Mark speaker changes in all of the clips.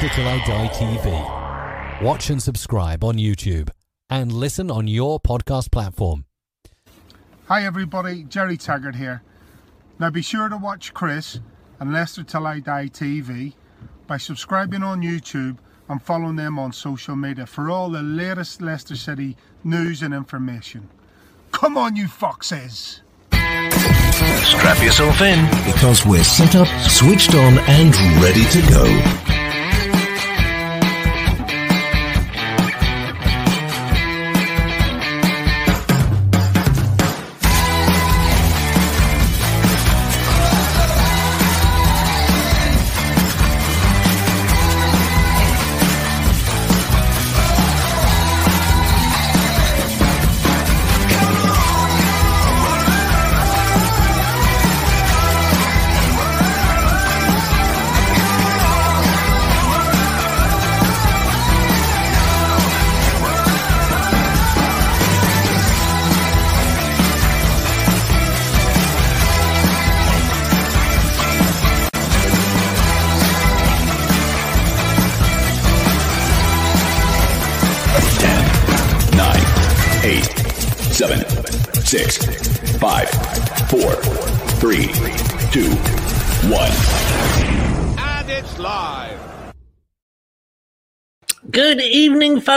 Speaker 1: This Till I Die TV. Watch and subscribe on YouTube and listen on your podcast platform.
Speaker 2: Hi everybody, Gerry Taggart here. Now be sure to watch Chris and Leicester Till I Die TV by subscribing on YouTube and following them on social media for all the latest Leicester City news and information. Come on, you foxes!
Speaker 3: Strap yourself in because we're set up, switched on, and ready to go.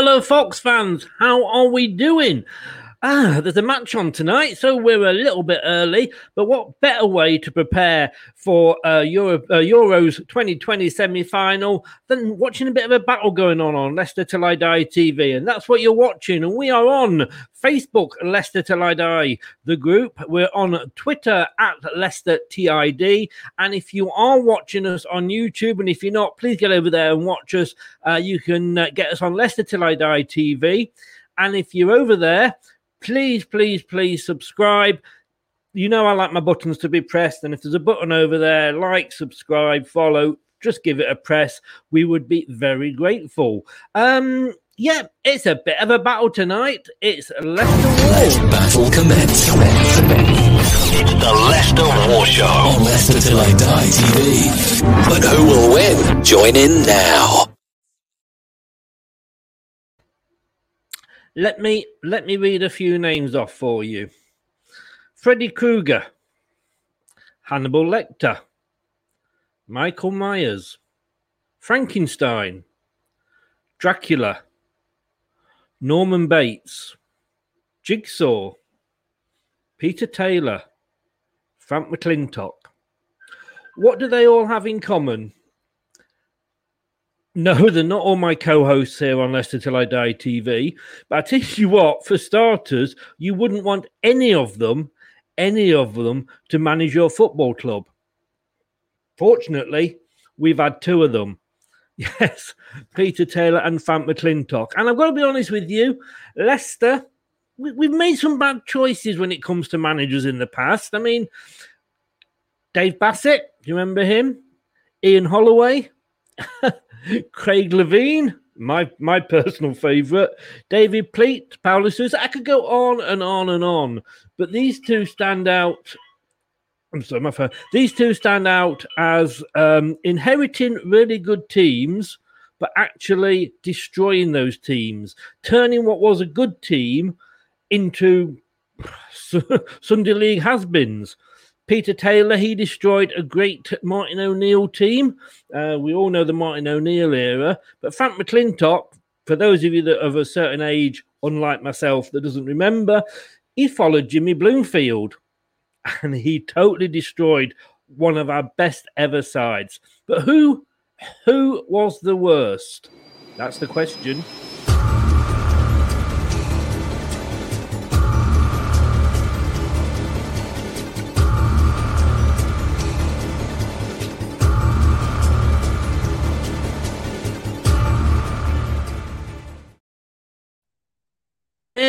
Speaker 4: Fellow Fox fans. How are we doing? Ah, there's a match on tonight, so we're a little bit early. But what better way to prepare for uh, Euro, uh, Euros 2020 semi-final than watching a bit of a battle going on on Leicester Till I Die TV? And that's what you're watching. And we are on Facebook, Leicester Till I Die, the group. We're on Twitter at Leicester TID. And if you are watching us on YouTube, and if you're not, please get over there and watch us. Uh, you can uh, get us on Leicester Till I Die TV. And if you're over there, please, please, please subscribe. You know, I like my buttons to be pressed. And if there's a button over there, like, subscribe, follow, just give it a press. We would be very grateful. Um, yeah, it's a bit of a battle tonight. It's Leicester Wall.
Speaker 3: Battle commence. It's the Leicester War Show on Leicester Till I Die TV. But who will win? Join in now.
Speaker 4: Let me let me read a few names off for you. Freddy Krueger, Hannibal Lecter, Michael Myers, Frankenstein, Dracula, Norman Bates, Jigsaw, Peter Taylor, Frank McClintock. What do they all have in common? No, they're not all my co-hosts here on Leicester Till I Die TV. But I tell you what, for starters, you wouldn't want any of them, any of them, to manage your football club. Fortunately, we've had two of them. Yes, Peter Taylor and Frank McClintock. And I've got to be honest with you, Leicester, we, we've made some bad choices when it comes to managers in the past. I mean, Dave Bassett, do you remember him? Ian Holloway, Craig Levein, my my personal favourite, David Pleat, Paulo Sousa. I could go on and on and on, but these two stand out. I'm sorry, my phone. These two stand out as um, inheriting really good teams, but actually destroying those teams, turning what was a good team into Sunday League has-beens. Peter Taylor, he destroyed a great Martin O'Neill team. Uh, we all know the Martin O'Neill era. But Frank McClintock, for those of you that are of a certain age, unlike myself, that doesn't remember, he followed Jimmy Bloomfield and he totally destroyed one of our best ever sides. But who who was the worst? That's the question.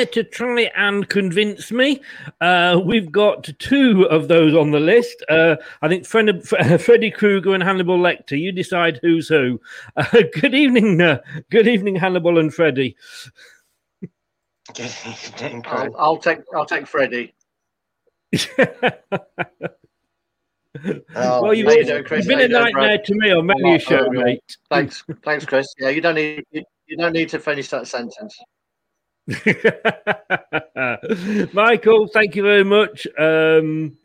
Speaker 4: To try and convince me. Uh, we've got two of those on the list. Uh, I think Fred, Freddy Krueger and Hannibal Lecter. You decide who's who. Uh, good evening, uh, good evening, Hannibal and Freddy.
Speaker 5: I'll, I'll take I'll take Freddy.
Speaker 4: Oh, well, you've, you doing, you've been a nightmare to me on many a show, mate.
Speaker 5: Thanks, thanks, Chris. Yeah, you don't need you, you don't need to finish that sentence.
Speaker 4: Michael, thank you very much. Um,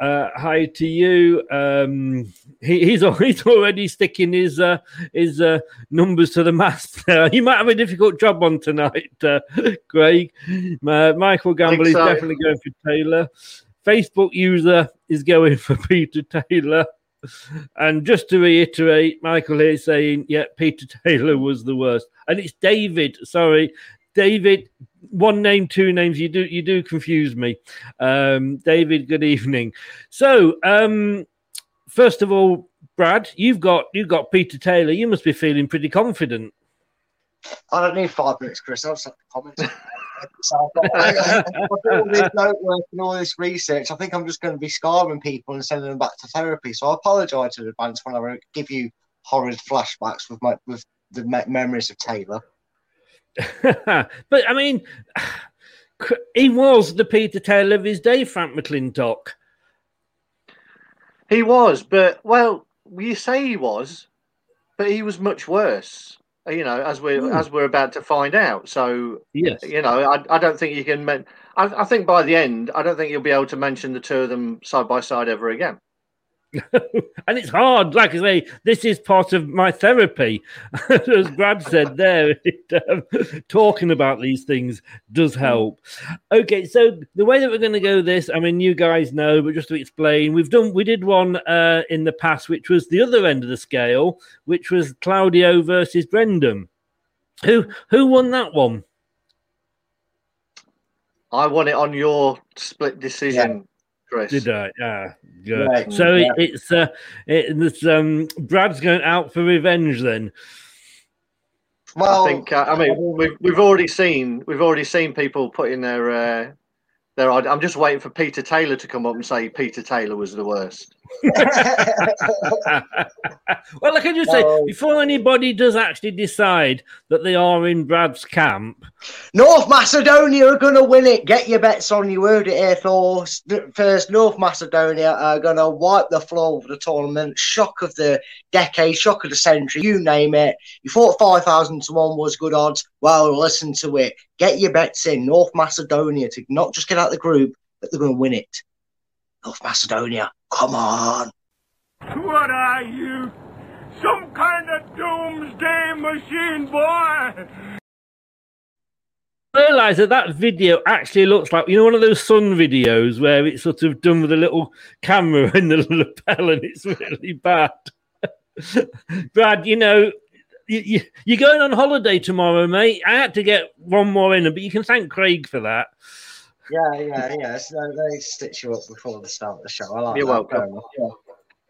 Speaker 4: uh, hi to you. Um, he, he's he's already sticking his uh, his uh, numbers to the mast. he might have a difficult job on tonight, uh, Craig. Michael Gamble is so. definitely going for Taylor. Facebook user is going for Peter Taylor. And just to reiterate, Michael here saying, yeah, Peter Taylor was the worst. And it's David, sorry, David, one name, two names. You do you do confuse me. Um, David, good evening. So, um, first of all, Brad, you've got you've got Peter Taylor. You must be feeling pretty confident.
Speaker 6: I don't need five minutes, Chris. I'll set the comments. so I, all this note work and all this research. I think I'm just going to be scarring people and sending them back to therapy. So I apologise in advance when I give you horrid flashbacks with my with the memories of Taylor.
Speaker 4: But I mean, he was the Peter Taylor of his day, Frank McClintock.
Speaker 5: He was, but well, you say he was, but he was much worse. You know, as we're mm. as we're about to find out. So,
Speaker 4: yes,
Speaker 5: you know, I, I don't think you can. Men- I, I think by the end, I don't think you'll be able to mention the two of them side by side ever again.
Speaker 4: and it's hard. Like I say, this is part of my therapy. As Brad said there, it, um, talking about these things does help. Okay, so the way that we're going to go this, I mean, you guys know, but just to explain, we've done, we did one uh, in the past, which was the other end of the scale, which was Claudio versus Brendan. Who who won that one?
Speaker 5: I won it on your split decision. Chris.
Speaker 4: Did I? Yeah, good. Right. So yeah. it's uh, it's um, Brad's going out for revenge then.
Speaker 5: Well, I think uh, I mean we've we've already seen we've already seen people putting their uh, their. I'm just waiting for Peter Taylor to come up and say Peter Taylor was the worst. well,
Speaker 4: I can just say before anybody does actually decide that they are in Brad's camp,
Speaker 6: North Macedonia are going to win it. Get your bets on. You heard it here first. North Macedonia are going to wipe the floor of the tournament. Shock of the decade, shock of the century, you name it. You thought 5,000 to 1 was good odds. Well, listen to it. Get your bets in. North Macedonia to not just get out of the group, but they're going to win it. North Macedonia. Come on.
Speaker 7: What are you? Some kind of doomsday machine, boy?
Speaker 4: I realize that that video actually looks like you know one of those sun videos where it's sort of done with a little camera in the lapel and it's really bad. Brad, you know, you, you, are going on holiday tomorrow, mate. I had to get one more in, but you can thank Craig for that.
Speaker 6: Yeah, yeah, yeah. So they stitch you up before the start of the show. I like
Speaker 5: You're welcome.
Speaker 6: Yeah.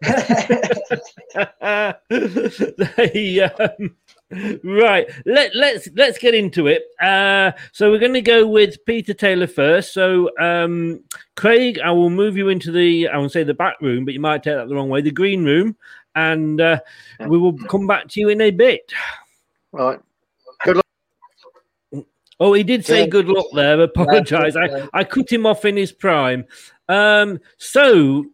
Speaker 4: they, um, right. Let let's let's get into it. Uh, so we're going to go with Peter Taylor first. So um, Craig, I will move you into the I won't say the back room, but you might take that the wrong way, the green room, and uh, we will come back to you in a bit.
Speaker 5: Right.
Speaker 4: Oh, he did say
Speaker 5: Yeah.
Speaker 4: good luck there. Apologise. I, I cut him off in his prime. Um, so,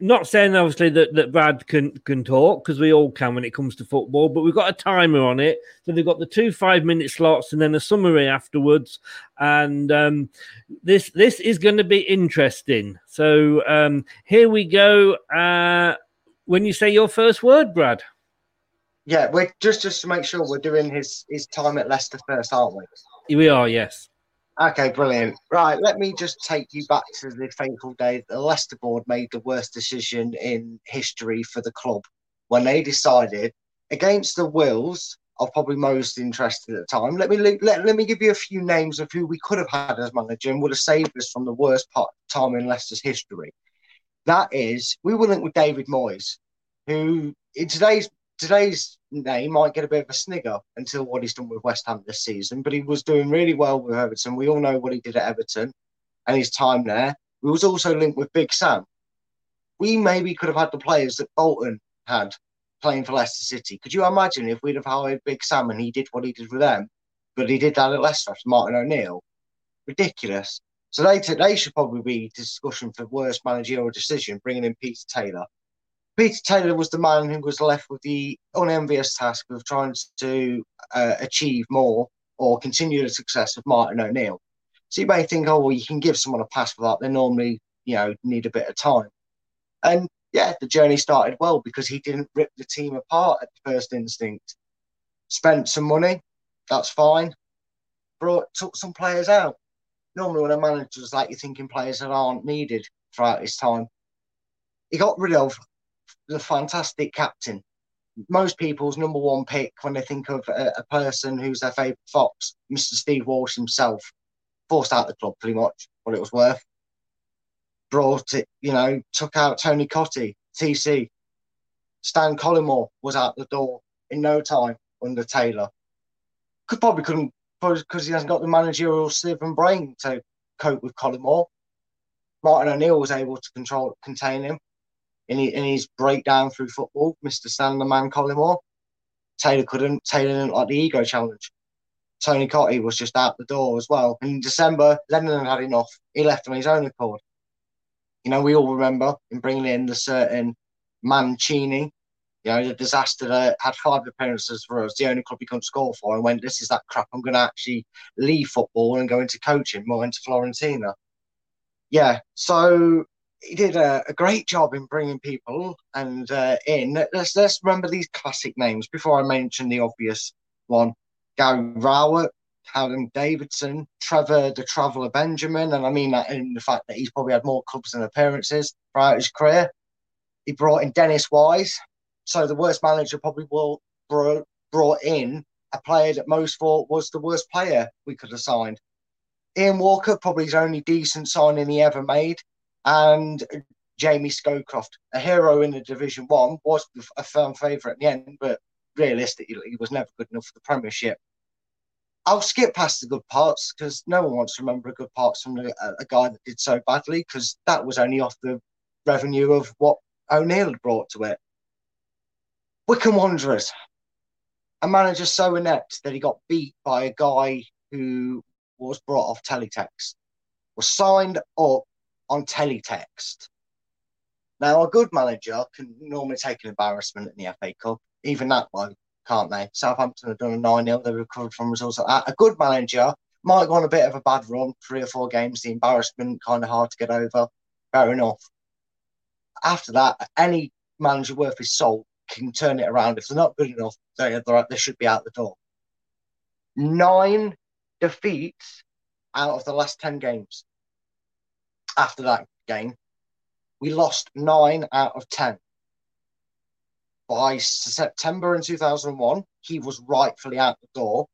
Speaker 4: not saying obviously that, that Brad can can talk because we all can when it comes to football, but we've got a timer on it. So they've got the two five minute slots and then a summary afterwards. And um, this this is going to be interesting. So um, here we go. Uh, when you say your first word, Brad.
Speaker 6: Yeah, we're just just to make sure we're doing his his time at Leicester first, aren't we?
Speaker 4: We are. Yes.
Speaker 6: Okay, brilliant. Right, let me just take you back to the fateful day the Leicester board made the worst decision in history for the club when they decided, against the wills of probably most interested at the time. Let me let, let me give you a few names of who we could have had as manager and would have saved us from the worst part time in Leicester's history. That is, we were linked with David Moyes, who in today's today's name might get a bit of a snigger until what he's done with West Ham this season, but he was doing really well with Everton. We all know what he did at Everton and his time there. We was also linked with Big Sam. We maybe could have had the players that Bolton had playing for Leicester City. Could you imagine if we'd have hired Big Sam and he did what he did with them, but he did that at Leicester after Martin O'Neill? Ridiculous. So they t- they should probably be discussion for worst managerial decision, bringing in Peter Taylor. Peter Taylor was the man who was left with the unenvious task of trying to uh, achieve more or continue the success of Martin O'Neill. So you may think, oh, well, you can give someone a pass for that. They normally, you know, need a bit of time. And yeah, the journey started well because he didn't rip the team apart at the first instinct. Spent some money, that's fine. Brought took some players out. Normally, when a manager's like, you're thinking players that aren't needed throughout his time. He got rid of the fantastic captain. Most people's number one pick when they think of a, a person who's their favourite fox, Mr. Steve Walsh himself, forced out the club pretty much what it was worth. Brought it, you know, took out Tony Cottee, TC. Stan Collymore was out the door in no time under Taylor. Could probably couldn't because he hasn't got the managerial sieve and brain to cope with Collymore. Martin O'Neill was able to control contain him in, in his breakdown through football, Mr. Stan the Man Collymore. Taylor couldn't. Taylor didn't like the ego challenge. Tony Cottee was just out the door as well. In December, Lennon had enough. He left on his own accord. You know, we all remember him bringing in the certain Mancini, you know, the disaster that had five appearances for us, the only club he couldn't score for, and went, This is that crap. I'm going to actually leave football and go into coaching, more into Fiorentina. Yeah, so he did a, a great job in bringing people and uh, in. Let's let's remember these classic names before I mention the obvious one: Gary Rowett, Callum Davidson, Trevor the Traveller Benjamin, and I mean that in the fact that he's probably had more clubs and appearances throughout his career. He brought in Dennis Wise, so the worst manager probably will brought brought in a player that most thought was the worst player we could have signed. Ian Walker, probably his only decent signing he ever made and Jamie Scowcroft, a hero in the Division One, was a firm favourite in the end, but realistically, he was never good enough for the Premiership. I'll skip past the good parts because no one wants to remember a good parts from a, uh, a guy that did so badly because that was only off the revenue of what O'Neill had brought to it. Wycombe Wanderers, a manager so inept that he got beat by a guy who was brought off teletext, was signed up on teletext. Now, a good manager can normally take an embarrassment in the FA Cup, even that one, can't they? Southampton have done a 9 0, they've recovered from results like that. A good manager might go on a bit of a bad run, three or four games, the embarrassment kind of hard to get over. Fair enough. After that, any manager worth his salt can turn it around. If they're not good enough, they, they should be out the door. Nine defeats out of the last 10 games after that game, we lost nine out of 10. By September in 2001, he was rightfully out the door.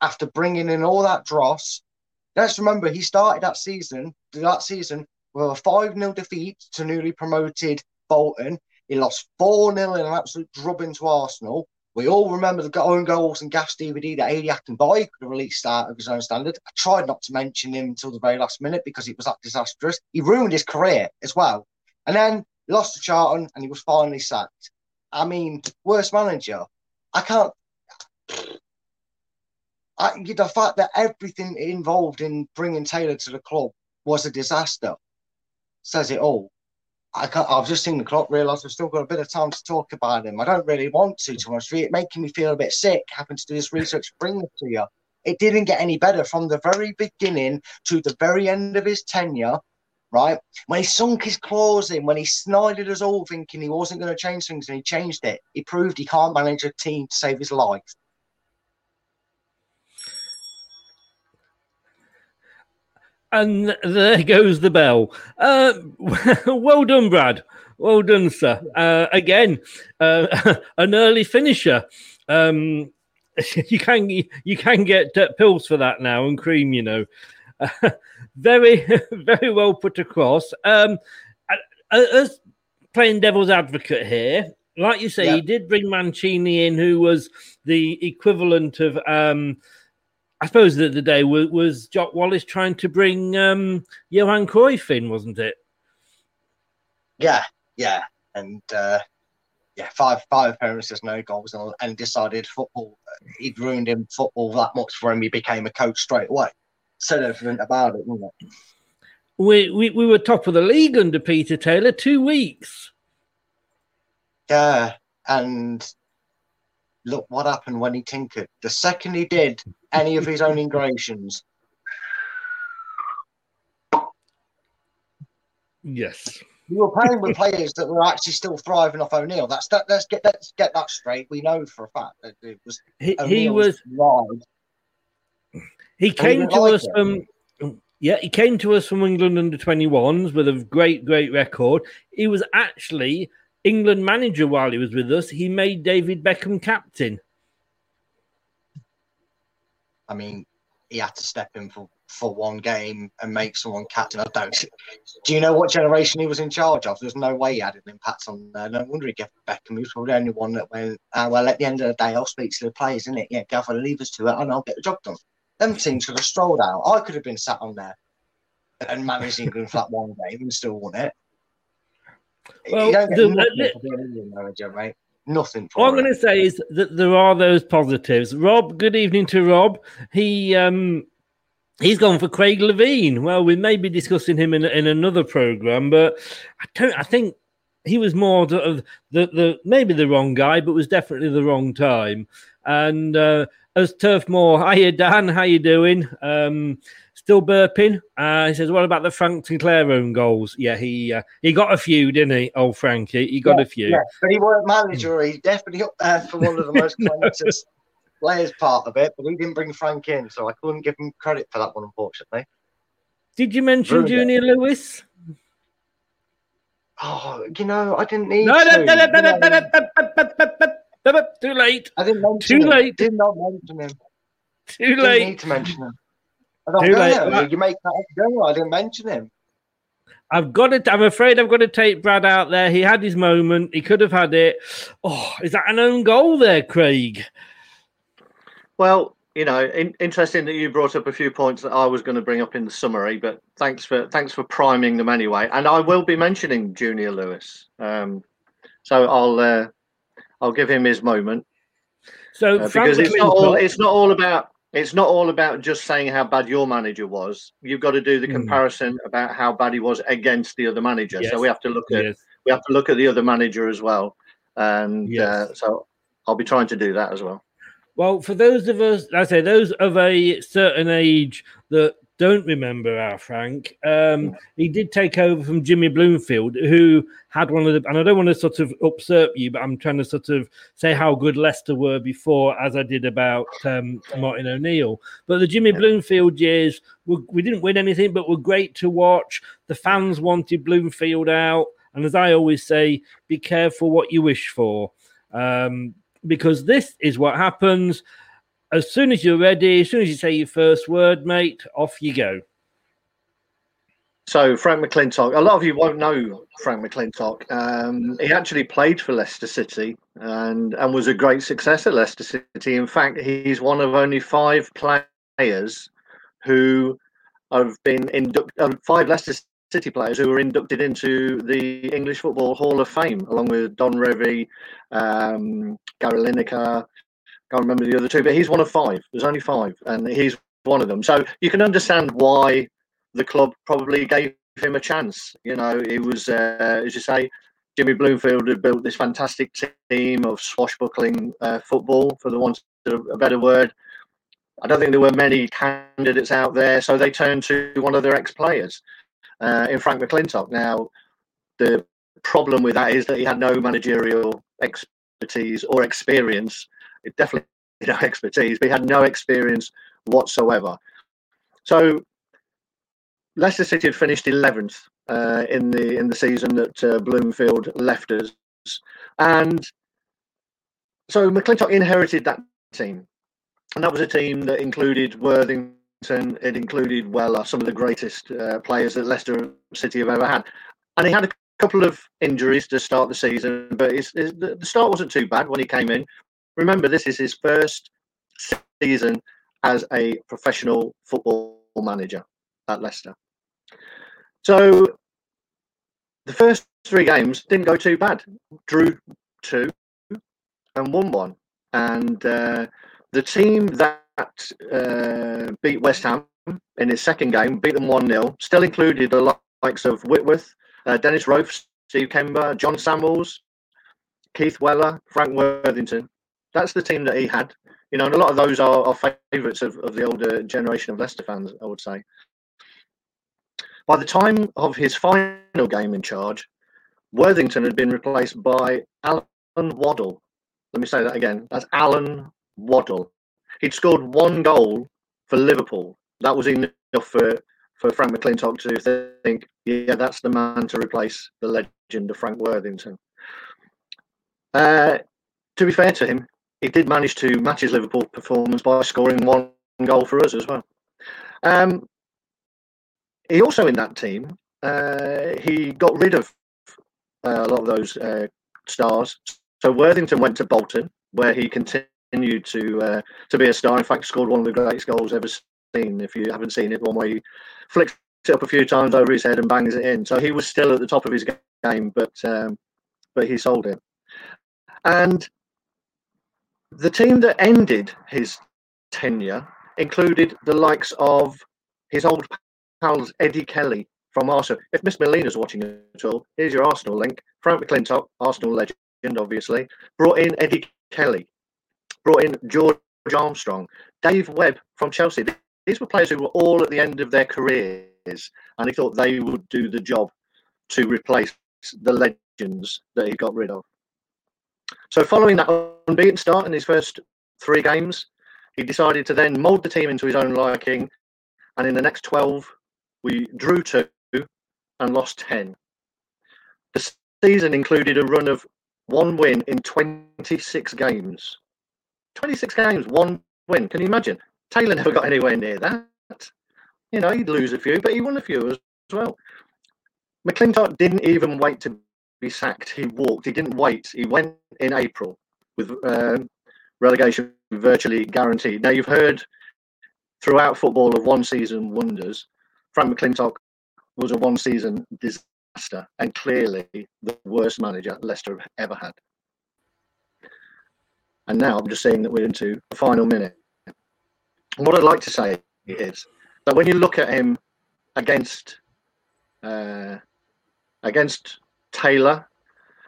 Speaker 6: After bringing in all that dross, let's remember he started that season, that season with a 5 0 defeat to newly promoted Bolton. He lost 4 0 in an absolute drubbing to Arsenal. We all remember the own goals and gas DVD that Adi Akinbiyi could have released out of his own standard. I tried not to mention him until the very last minute because it was that disastrous. He ruined his career as well. And then lost to Charlton and he was finally sacked. I mean, worst manager. I can't. I, the fact that everything involved in bringing Taylor to the club was a disaster says it all. I I've just seen the clock, realised I've still got a bit of time to talk about him. I don't really want to too much. It making me feel a bit sick. Having to do this research, bring it to you. It didn't get any better from the very beginning to the very end of his tenure. Right when he sunk his claws in, when he snided us all, thinking he wasn't going to change things, and he changed it. He proved he can't manage a team to save his life.
Speaker 4: And there goes the bell. Uh, well done, Brad. Well done, sir. Uh, again, uh, an early finisher. Um, you can you can get uh, pills for that now and cream. You know, very very well put across. Um, as playing devil's advocate here, like you say, yeah. he did bring Mancini in, who was the equivalent of um, I suppose that the day was, was Jock Wallace trying to bring um, Johan Cruyff in, wasn't it?
Speaker 6: Yeah, yeah, and uh, yeah, five five appearances, no goals, and, and decided football. He'd ruined him football that much for him. He became a coach straight away. Said everything about it, didn't it?
Speaker 4: We, we we were top of the league under Peter Taylor two weeks.
Speaker 6: Yeah, and look what happened when he tinkered. The second he did any of his own integrations.
Speaker 4: Yes.
Speaker 6: We were playing with players that were actually still thriving off O'Neill. That's that. Let's get let's get that straight. We know for a fact that it was
Speaker 4: he, he was He came to like us it. from yeah, he came to us from England under 21s with a great, great record. He was actually England manager while he was with us. He made David Beckham captain.
Speaker 6: I mean, he had to step in for, for one game and make someone captain. I don't. Do you know what generation he was in charge of? There's no way he had an impact on there. No wonder he gave Beckham. He was probably the only one that went, uh, well, at the end of the day, I'll speak to the players, isn't it? Yeah, gather the levers to it and I'll get the job done. Them teams could have strolled out. I could have been sat on there and managed England for that one game and still won it. Well, you don't get the, nothing the, manager, mate. Nothing.
Speaker 4: All I'm going to say is that there are those positives. Rob, good evening to Rob. He um he's gone for Craig Levein. Well, we may be discussing him in in another program, but I don't. I think he was more of the, the maybe the wrong guy, but was definitely the wrong time. And uh, as Turf Moore, hiya Dan, how you doing? Um, Still burping. Uh, he says, "What about the Frank Sinclair own goals?" Yeah, he uh, he got a few, didn't he? Old Frankie, he got
Speaker 6: yeah,
Speaker 4: a few.
Speaker 6: Yeah, but he weren't manager. He's definitely up there for one of the most calamitous players part of it. But he didn't bring Frank in, so I couldn't give him credit for that one, unfortunately.
Speaker 4: Did you mention Ruined Junior it. Lewis?
Speaker 6: Oh, you know, I didn't need no, to. No, no,
Speaker 4: no, no, Too late.
Speaker 6: I didn't mention
Speaker 4: Too
Speaker 6: him.
Speaker 4: late.
Speaker 6: Did not mention him.
Speaker 4: Too late.
Speaker 6: Didn't need to mention him. I don't Too late. You make that up. I didn't mention him.
Speaker 4: I've got it. I'm afraid I've got to take Brad out there. He had his moment. He could have had it. Oh, is that an own goal there, Craig?
Speaker 5: Well, you know, in, interesting that you brought up a few points that I was going to bring up in the summary, but thanks for thanks for priming them anyway. And I will be mentioning Junior Lewis, um, so I'll uh, I'll give him his moment.
Speaker 4: So
Speaker 5: uh, because it's not all it's not all about it's not all about just saying how bad your manager was. You've got to do the hmm. comparison mm. about how bad he was against the other manager. Yes. So we have to look at yes. we have to look at the other manager as well. And yes. uh, so I'll be trying to do that as well.
Speaker 4: Well, for those of us, I say those of a certain age that don't remember our Frank. Um, he did take over from Jimmy Bloomfield, who had one of the. And I don't want to sort of usurp you, but I'm trying to sort of say how good Leicester were before, as I did about um, Martin O'Neill. But the Jimmy Bloomfield years, were, we didn't win anything, but were great to watch. The fans wanted Bloomfield out, and as I always say, be careful what you wish for. Um, because this is what happens as soon as you're ready, as soon as you say your first word, mate, off you go.
Speaker 5: So Frank McClintock, a lot of you won't know Frank McClintock. Um, he actually played for Leicester City and and was a great success at Leicester City. In fact, he's one of only five players who have been inducted. Uh, five Leicester City players who were inducted into the English Football Hall of Fame, along with Don Revie, um, Gary Lineker. Can't remember the other two, but he's one of five. There's only five, and he's one of them. So you can understand why the club probably gave him a chance. You know, it was, uh, as you say, Jimmy Bloomfield had built this fantastic team of swashbuckling uh, football, for the want of a better word. I don't think there were many candidates out there, so they turned to one of their ex-players, uh, in Frank McClintock. Now, the problem with that is that he had no managerial expertise or experience. It definitely no expertise, but he had no experience whatsoever. So Leicester City had finished 11th uh, in the in the season that uh, Bloomfield left us, and so McClintock inherited that team, and that was a team that included Worthington. It included Weller, some of the greatest uh, players that Leicester City have ever had, and he had a couple of injuries to start the season, but his, his, the start wasn't too bad when he came in. Remember, this is his first season as a professional football manager at Leicester. So the first three games didn't go too bad. Drew two and won one. And uh, the team that uh, beat West Ham in his second game, beat them 1 0, still included the likes of Whitworth, uh, Dennis Rofe, Steve Kember, John Sammels, Keith Weller, Frank Worthington. That's the team that he had. You know, and a lot of those are, are favourites of, of the older generation of Leicester fans, I would say. By the time of his final game in charge, Worthington had been replaced by Alan Waddle. Let me say that again. That's Alan Waddle. He'd scored one goal for Liverpool. That was enough for, for Frank McClintock to think, yeah, that's the man to replace the legend of Frank Worthington. Uh, to be fair to him, he did manage to match his Liverpool performance by scoring one goal for us as well. Um, he also in that team, uh, he got rid of uh, a lot of those uh, stars. So Worthington went to Bolton, where he continued to uh, to be a star. In fact, scored one of the greatest goals ever seen. If you haven't seen it, one where he flicks it up a few times over his head and bangs it in. So he was still at the top of his game, but um, but he sold it. And the team that ended his tenure included the likes of his old pals Eddie Kelly from Arsenal. If Miss Molina's watching at all, here's your Arsenal link. Frank McClintock, Arsenal legend, obviously, brought in Eddie Kelly, brought in George Armstrong, Dave Webb from Chelsea. These were players who were all at the end of their careers, and he thought they would do the job to replace the legends that he got rid of. So, following that unbeaten start in his first three games, he decided to then mould the team into his own liking, and in the next 12 we drew two and lost 10. The season included a run of one win in 26 games. 26 games, one win. Can you imagine? Taylor never got anywhere near that. You know, he'd lose a few, but he won a few as well. McClintock didn't even wait to be sacked. He walked. He didn't wait. He went in April with um, relegation virtually guaranteed. Now, you've heard throughout football of one season wonders. Frank McClintock was a one season disaster and clearly the worst manager Leicester have ever had. And now I'm just saying that we're into the final minute. And what I'd like to say is that when you look at him against uh, against Taylor,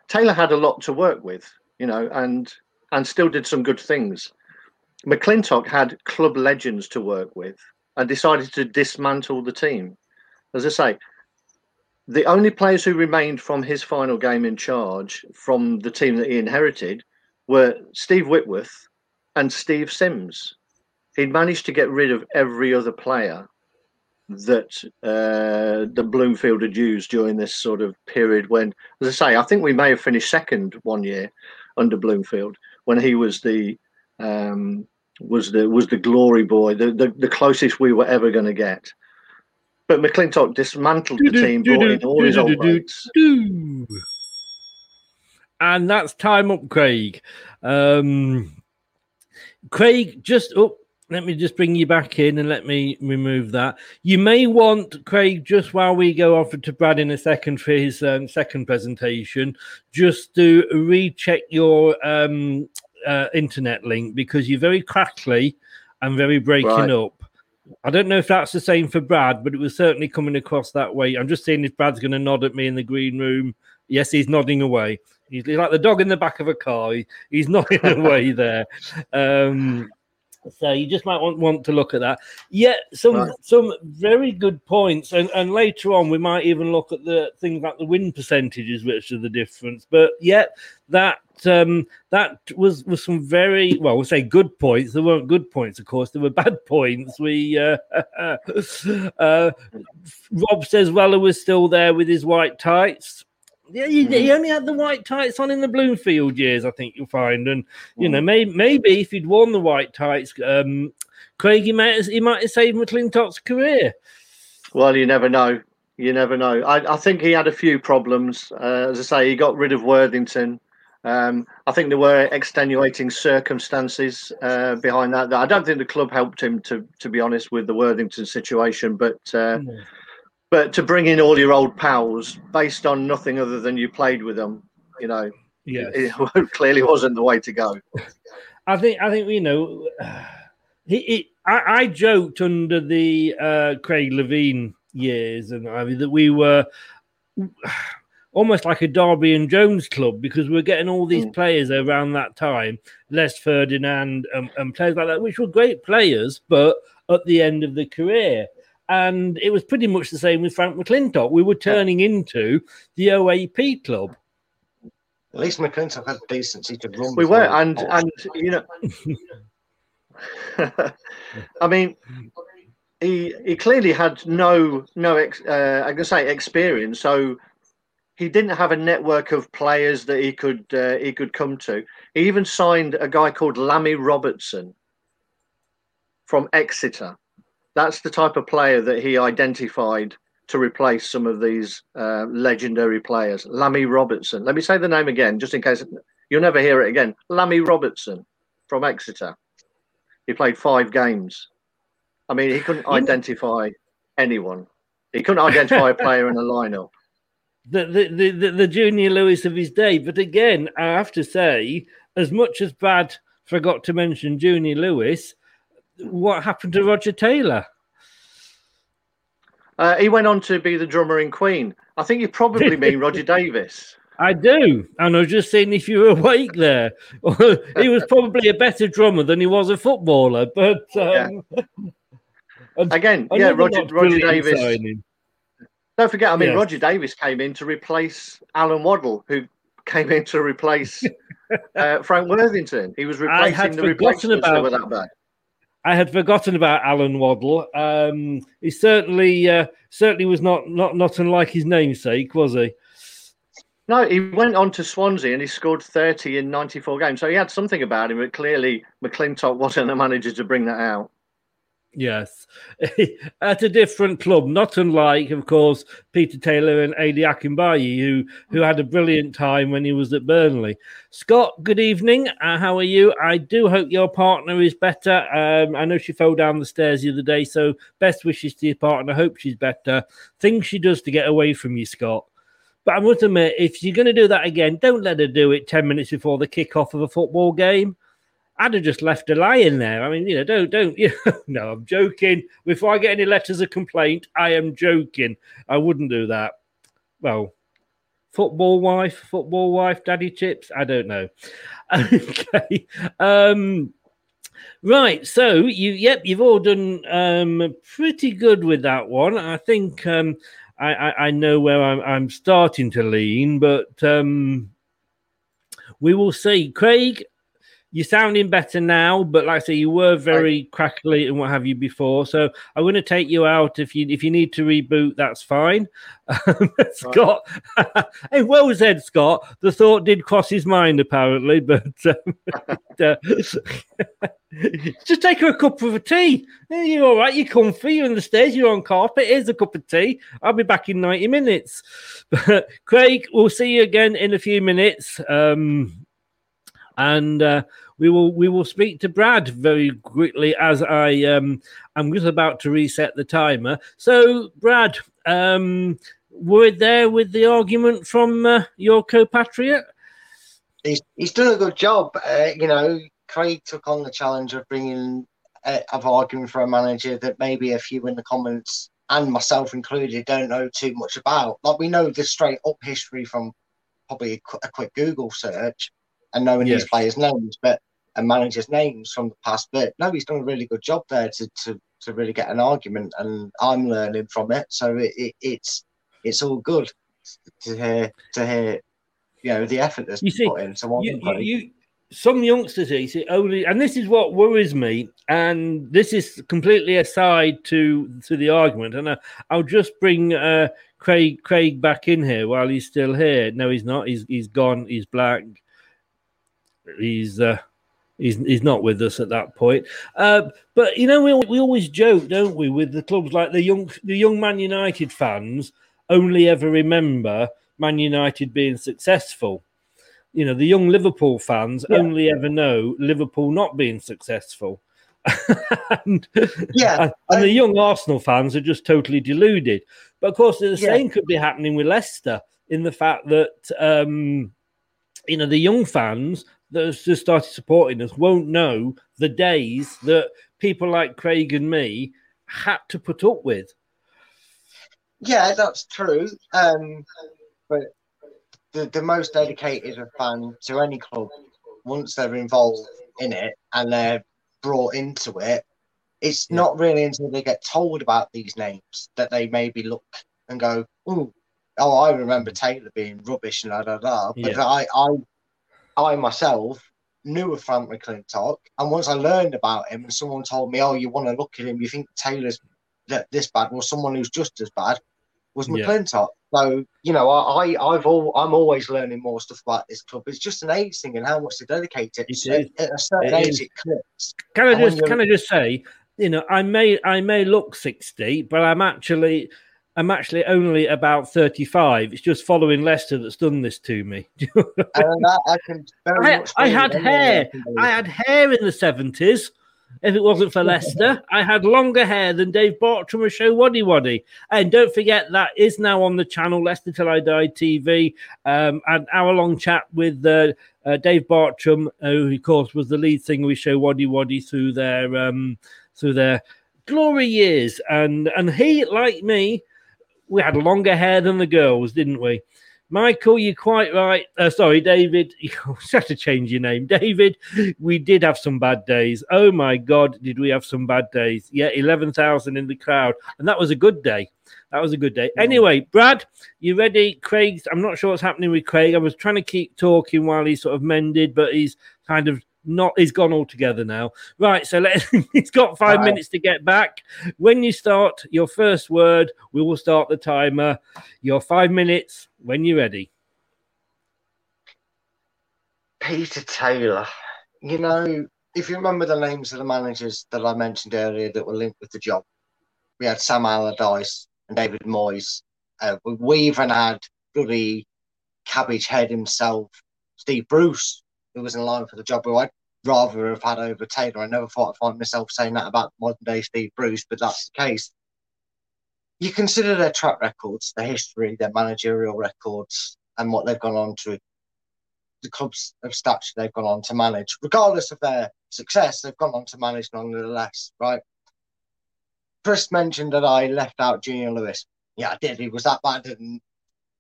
Speaker 5: Taylor had a lot to work with, you know, and and still did some good things. McClintock had club legends to work with and decided to dismantle the team. As I say, the only players who remained from his final game in charge from the team that he inherited were Steve Whitworth and Steve Sims. He'd managed to get rid of every other player that uh, the Bloomfield had used during this sort of period when, as I say, I think we may have finished second one year under Bloomfield when he was the um, was the was the glory boy, the, the, the closest we were ever going to get. But McClintock dismantled the team, brought in all his old mates.
Speaker 4: And that's time up, Craig. Um, Craig, just oh, let me just bring you back in and let me remove that. You may want Craig just while we go off to Brad in a second for his um, second presentation, just to recheck your um, uh, internet link because you're very crackly and very breaking right. up. I don't know if that's the same for Brad, but it was certainly coming across that way. I'm just seeing if Brad's going to nod at me in the green room. Yes, he's nodding away. He's like the dog in the back of a car. He's nodding away there. Um, so you just might want, want to look at that. Yeah, some right. some very good points, and, and later on we might even look at the things like the win percentages, which are the difference. But yeah, that um, that was was some very well, we'll say good points. There weren't good points, of course. There were bad points. We uh, uh, Rob says Weller was still there with his white tights. Yeah, he, he, mm. only had the white tights on in the Bloomfield years, I think you'll find. And you know, mm. maybe maybe if he'd worn the white tights, um, Craig, he might have, he might have saved McClintock's career.
Speaker 5: Well, you never know. You never know. I, I think he had a few problems. Uh, as I say, he got rid of Worthington. Um, I think there were extenuating circumstances uh, behind that. I don't think the club helped him, to to be honest, with the Worthington situation. But uh, mm. But to bring in all your old pals based on nothing other than you played with them, you know,
Speaker 4: yeah,
Speaker 5: it, clearly wasn't the way to go.
Speaker 4: I think I think you know, he, he I, I, joked under the uh, Craig Levein years, and I mean that we were almost like a Derby and Jones club because we are getting all these mm. players around that time, Les Ferdinand and, and players like that, which were great players, but at the end of the career. And it was pretty much the same with Frank McClintock. We were turning into the OAP club.
Speaker 6: At least McClintock had decency to run.
Speaker 5: We were, and and you know, I mean, he he clearly had no no ex, uh, I can say experience, so he didn't have a network of players that he could uh, he could come to. He even signed a guy called Lammie Robertson from Exeter that's the type of player that he identified to replace some of these uh, legendary players. Lammie Robertson. Let me say the name again, just in case you'll never hear it again. Lammie Robertson from Exeter. He played five games. I mean, he couldn't identify anyone. He couldn't identify a player in a lineup.
Speaker 4: The, the, the, the Junior Lewis of his day. But again, I have to say, as much as Bad forgot to mention Junior Lewis, what happened to Roger Taylor?
Speaker 5: Uh, he went on to be the drummer in Queen. I think you probably mean Roger Davies.
Speaker 4: I do, and I was just saying if you were awake there, he was probably a better drummer than he was a footballer. But um,
Speaker 5: yeah. again, yeah, Roger, Roger Davies. Signing. Don't forget, I mean, yeah. Roger Davies came in to replace Alan Waddle, who came in to replace uh, Frank Worthington. He was replacing the replacements about, that were that bad.
Speaker 4: I had forgotten about Alan Waddle. Um, he certainly uh, certainly was not, not not unlike his namesake, was he?
Speaker 5: No, he went on to Swansea and he scored 30 in 94 games. So he had something about him, but clearly McClintock wasn't the manager to bring that out.
Speaker 4: Yes, at a different club, not unlike, of course, Peter Taylor and Adi Akinbiyi, who who had a brilliant time when he was at Burnley. Scott, good evening. Uh, how are you? I do hope your partner is better. Um, I know she fell down the stairs the other day, so best wishes to your partner. Hope she's better. Things she does to get away from you, Scott. But I must admit, if you're going to do that again, don't let her do it 10 minutes before the kick-off of a football game. I'd have just left her lying there. I mean, you know, don't, don't, you know, no, I'm joking. Before I get any letters of complaint, I am joking. I wouldn't do that. Well, football wife, football wife, daddy chips, I don't know. Okay. Um, right. So you, yep, you've all done um, pretty good with that one. I think um, I, I, I know where I'm, I'm starting to lean, but um, we will see. Craig, you're sounding better now, but like I say, you were very crackly and what have you before. So I'm going to take you out if you if you need to reboot. That's fine. Scott, hey, well said, Scott. The thought did cross his mind apparently, but um, uh, Just take her a cup of tea. You're all right. You're comfy. You're on the stairs. You're on carpet. Here's a cup of tea. I'll be back in 90 minutes. But Craig, we'll see you again in a few minutes. Um, and uh, we will we will speak to Brad very quickly as I um, I'm just about to reset the timer. So, Brad, um, were there with the argument from uh, your compatriot?
Speaker 6: He's, he's done a good job. Uh, you know, Craig took on the challenge of bringing uh, of arguing for a manager that maybe a few in the comments and myself included don't know too much about. Like we know the straight up history from probably a, qu- a quick Google search and knowing
Speaker 4: Yes.
Speaker 6: these players' names, but and managers' names from the past. But no, he's done a really good job there to to, to really get an argument, and I'm learning from it. So it, it, it's it's all good to hear to hear you know the effort that's
Speaker 4: You
Speaker 6: been
Speaker 4: see,
Speaker 6: put in. So
Speaker 4: you, you, you- some youngsters you see only and this is what worries me and this is completely aside to to the argument and I, i'll just bring uh craig craig back in here while he's still here no he's not he's he's gone he's black he's uh He's, he's not with us at that point, uh, but you know we, we always joke, don't we, with the clubs like the young the young Man United fans only ever remember Man United being successful you know the young Liverpool fans
Speaker 6: Yeah.
Speaker 4: only ever know Liverpool not being successful. and,
Speaker 6: Yeah,
Speaker 4: and, and the young Arsenal fans are just totally deluded. But of course, the
Speaker 6: Yeah.
Speaker 4: same could be happening with Leicester in the fact that um, you know the young fans that have just started supporting us won't know the days that people like Craig and me had to put up with.
Speaker 6: Yeah, that's true. Um, but the, the most dedicated a fan to any club, once they're involved in it and they're brought into it, it's not really until they get told about these names that they maybe look and go, "Oh, oh, I remember Taylor being rubbish and da da da." But
Speaker 4: Yeah.
Speaker 6: I, I, I myself knew of Frank McClintock, and once I learned about him, and someone told me, "Oh, you want to look at him? You think Taylor's that this bad?" Well, someone who's just as bad was
Speaker 4: Yeah.
Speaker 6: McClintock. So you know, I, I I've all I'm always learning more stuff about this club. It's just an age thing and how much to dedicate it. At- At a certain
Speaker 4: It
Speaker 6: age,
Speaker 4: is.
Speaker 6: it clicks.
Speaker 4: Can I
Speaker 6: And
Speaker 4: just can I just say, you know, I may I may look sixty, but I'm actually I'm actually only about thirty five. It's just following Leicester that's done this to me.
Speaker 6: and that I can
Speaker 4: I. I had hair. I had hair in the seventies. If it wasn't for Leicester, I had longer hair than Dave Bartram of Showaddywaddy. And don't forget that is now on the channel Leicester Till I Die TV. Um, an hour long chat with uh, uh, Dave Bartram, who of course was the lead singer with Showaddywaddy through their um, through their glory years. And and he, like me, we had longer hair than the girls, didn't we? Michael, you're quite right. Uh, sorry, David. You have to change your name. David, we did have some bad days. Oh my God, did we have some bad days? Yeah, 11,000 in the crowd. And that was a good day. That was a good day. Anyway, Brad, you ready? Craig, I'm not sure what's happening with Craig. I was trying to keep talking while he sort of mended, but he's kind of not, he's gone altogether now. Right, so let, he's got five
Speaker 6: Right.
Speaker 4: minutes to get back. When you start your first word, we will start the timer. Your five minutes when you're ready.
Speaker 6: Peter Taylor. You know, if you remember the names of the managers that I mentioned earlier that were linked with the job, we had Sam Allardyce and David Moyes. Uh, we- we even had bloody Cabbage Head himself, Steve Bruce, who was in line for the job, who I'd rather have had over Taylor. I never thought I'd find myself saying that about modern day Steve Bruce, but that's the case. You consider their track records, their history, their managerial records, and what they've gone on to the clubs of stature they've gone on to manage, regardless of their success, they've gone on to manage nonetheless, right? Chris mentioned that I left out Junior Lewis. Yeah, I did. He was that bad, and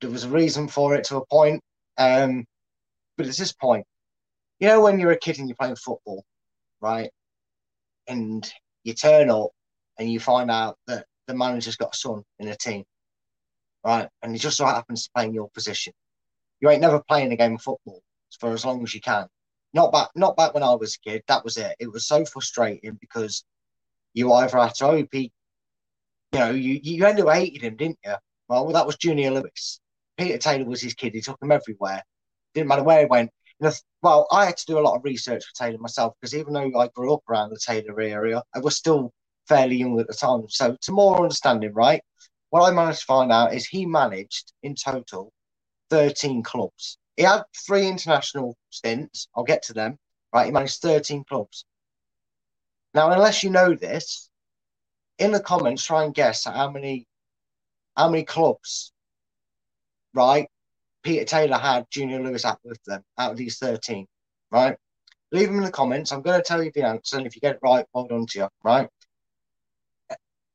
Speaker 6: there was a reason for it to a point. Um, but it's this point. You know, when you're a kid and you're playing football, right? And you turn up and you find out that the manager's got a son in a team, right? And he just so happens to play in your position. You ain't never playing a game of football for as long as you can. Not back, not back when I was a kid. That was it. It was so frustrating because you either had to he, you know, you you ended up hating him, didn't you? Well, that was Junior Lewis. Peter Taylor was his kid. He took him everywhere. Didn't matter where he went. Well, I had to do a lot of research for Taylor myself because even though I grew up around the Taylor area, I was still fairly young at the time. So, to more understanding, right, what I managed to find out is he managed in total 13 clubs. He had three international stints. I'll get to them. Right, he managed 13 clubs. Now, unless you know this, in the comments, try and guess how many how many clubs, right? Peter Taylor had Junior Lewis out with them out of these 13, right? Leave them in the comments. I'm going to tell you the answer, and if you get it right, hold on to you, right?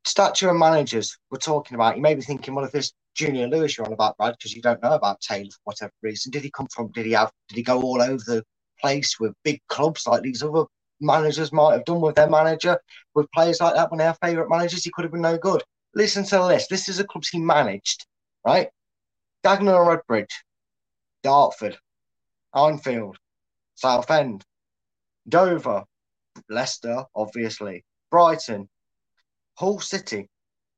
Speaker 6: Stature and managers we're talking about. You may be thinking, well, if this Junior Lewis you're on about, Brad, because you don't know about Taylor for whatever reason. Did he come from? Did he have? Did he go all over the place with big clubs like these other managers might have done with their manager? With players like that when they have favourite managers, he could have been no good. Listen to the list. This is the clubs he managed, right? Dagenham and Redbridge, Dartford, Enfield, Southend, Dover, Leicester, obviously, Brighton, Hull City,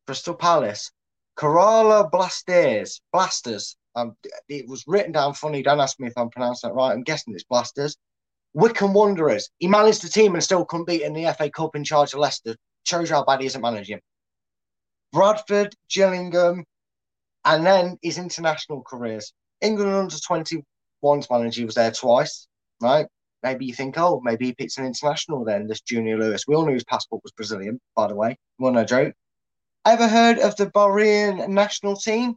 Speaker 6: Crystal Palace, Kerala Blasters, Blasters. Um, it was written down funny. Don't ask me if I'm pronouncing that right. I'm guessing it's Blasters. Wycombe Wanderers. He managed the team and still couldn't beat in the FA Cup in charge of Leicester. Shows how bad he isn't managing. Bradford, Gillingham, and then his international careers. England under 21s manager was there twice, right? Maybe you think, oh, maybe he picks an international then, this Junior Lewis. We all knew his passport was Brazilian, by the way. Well, no joke. Ever heard of the Bahrain national team?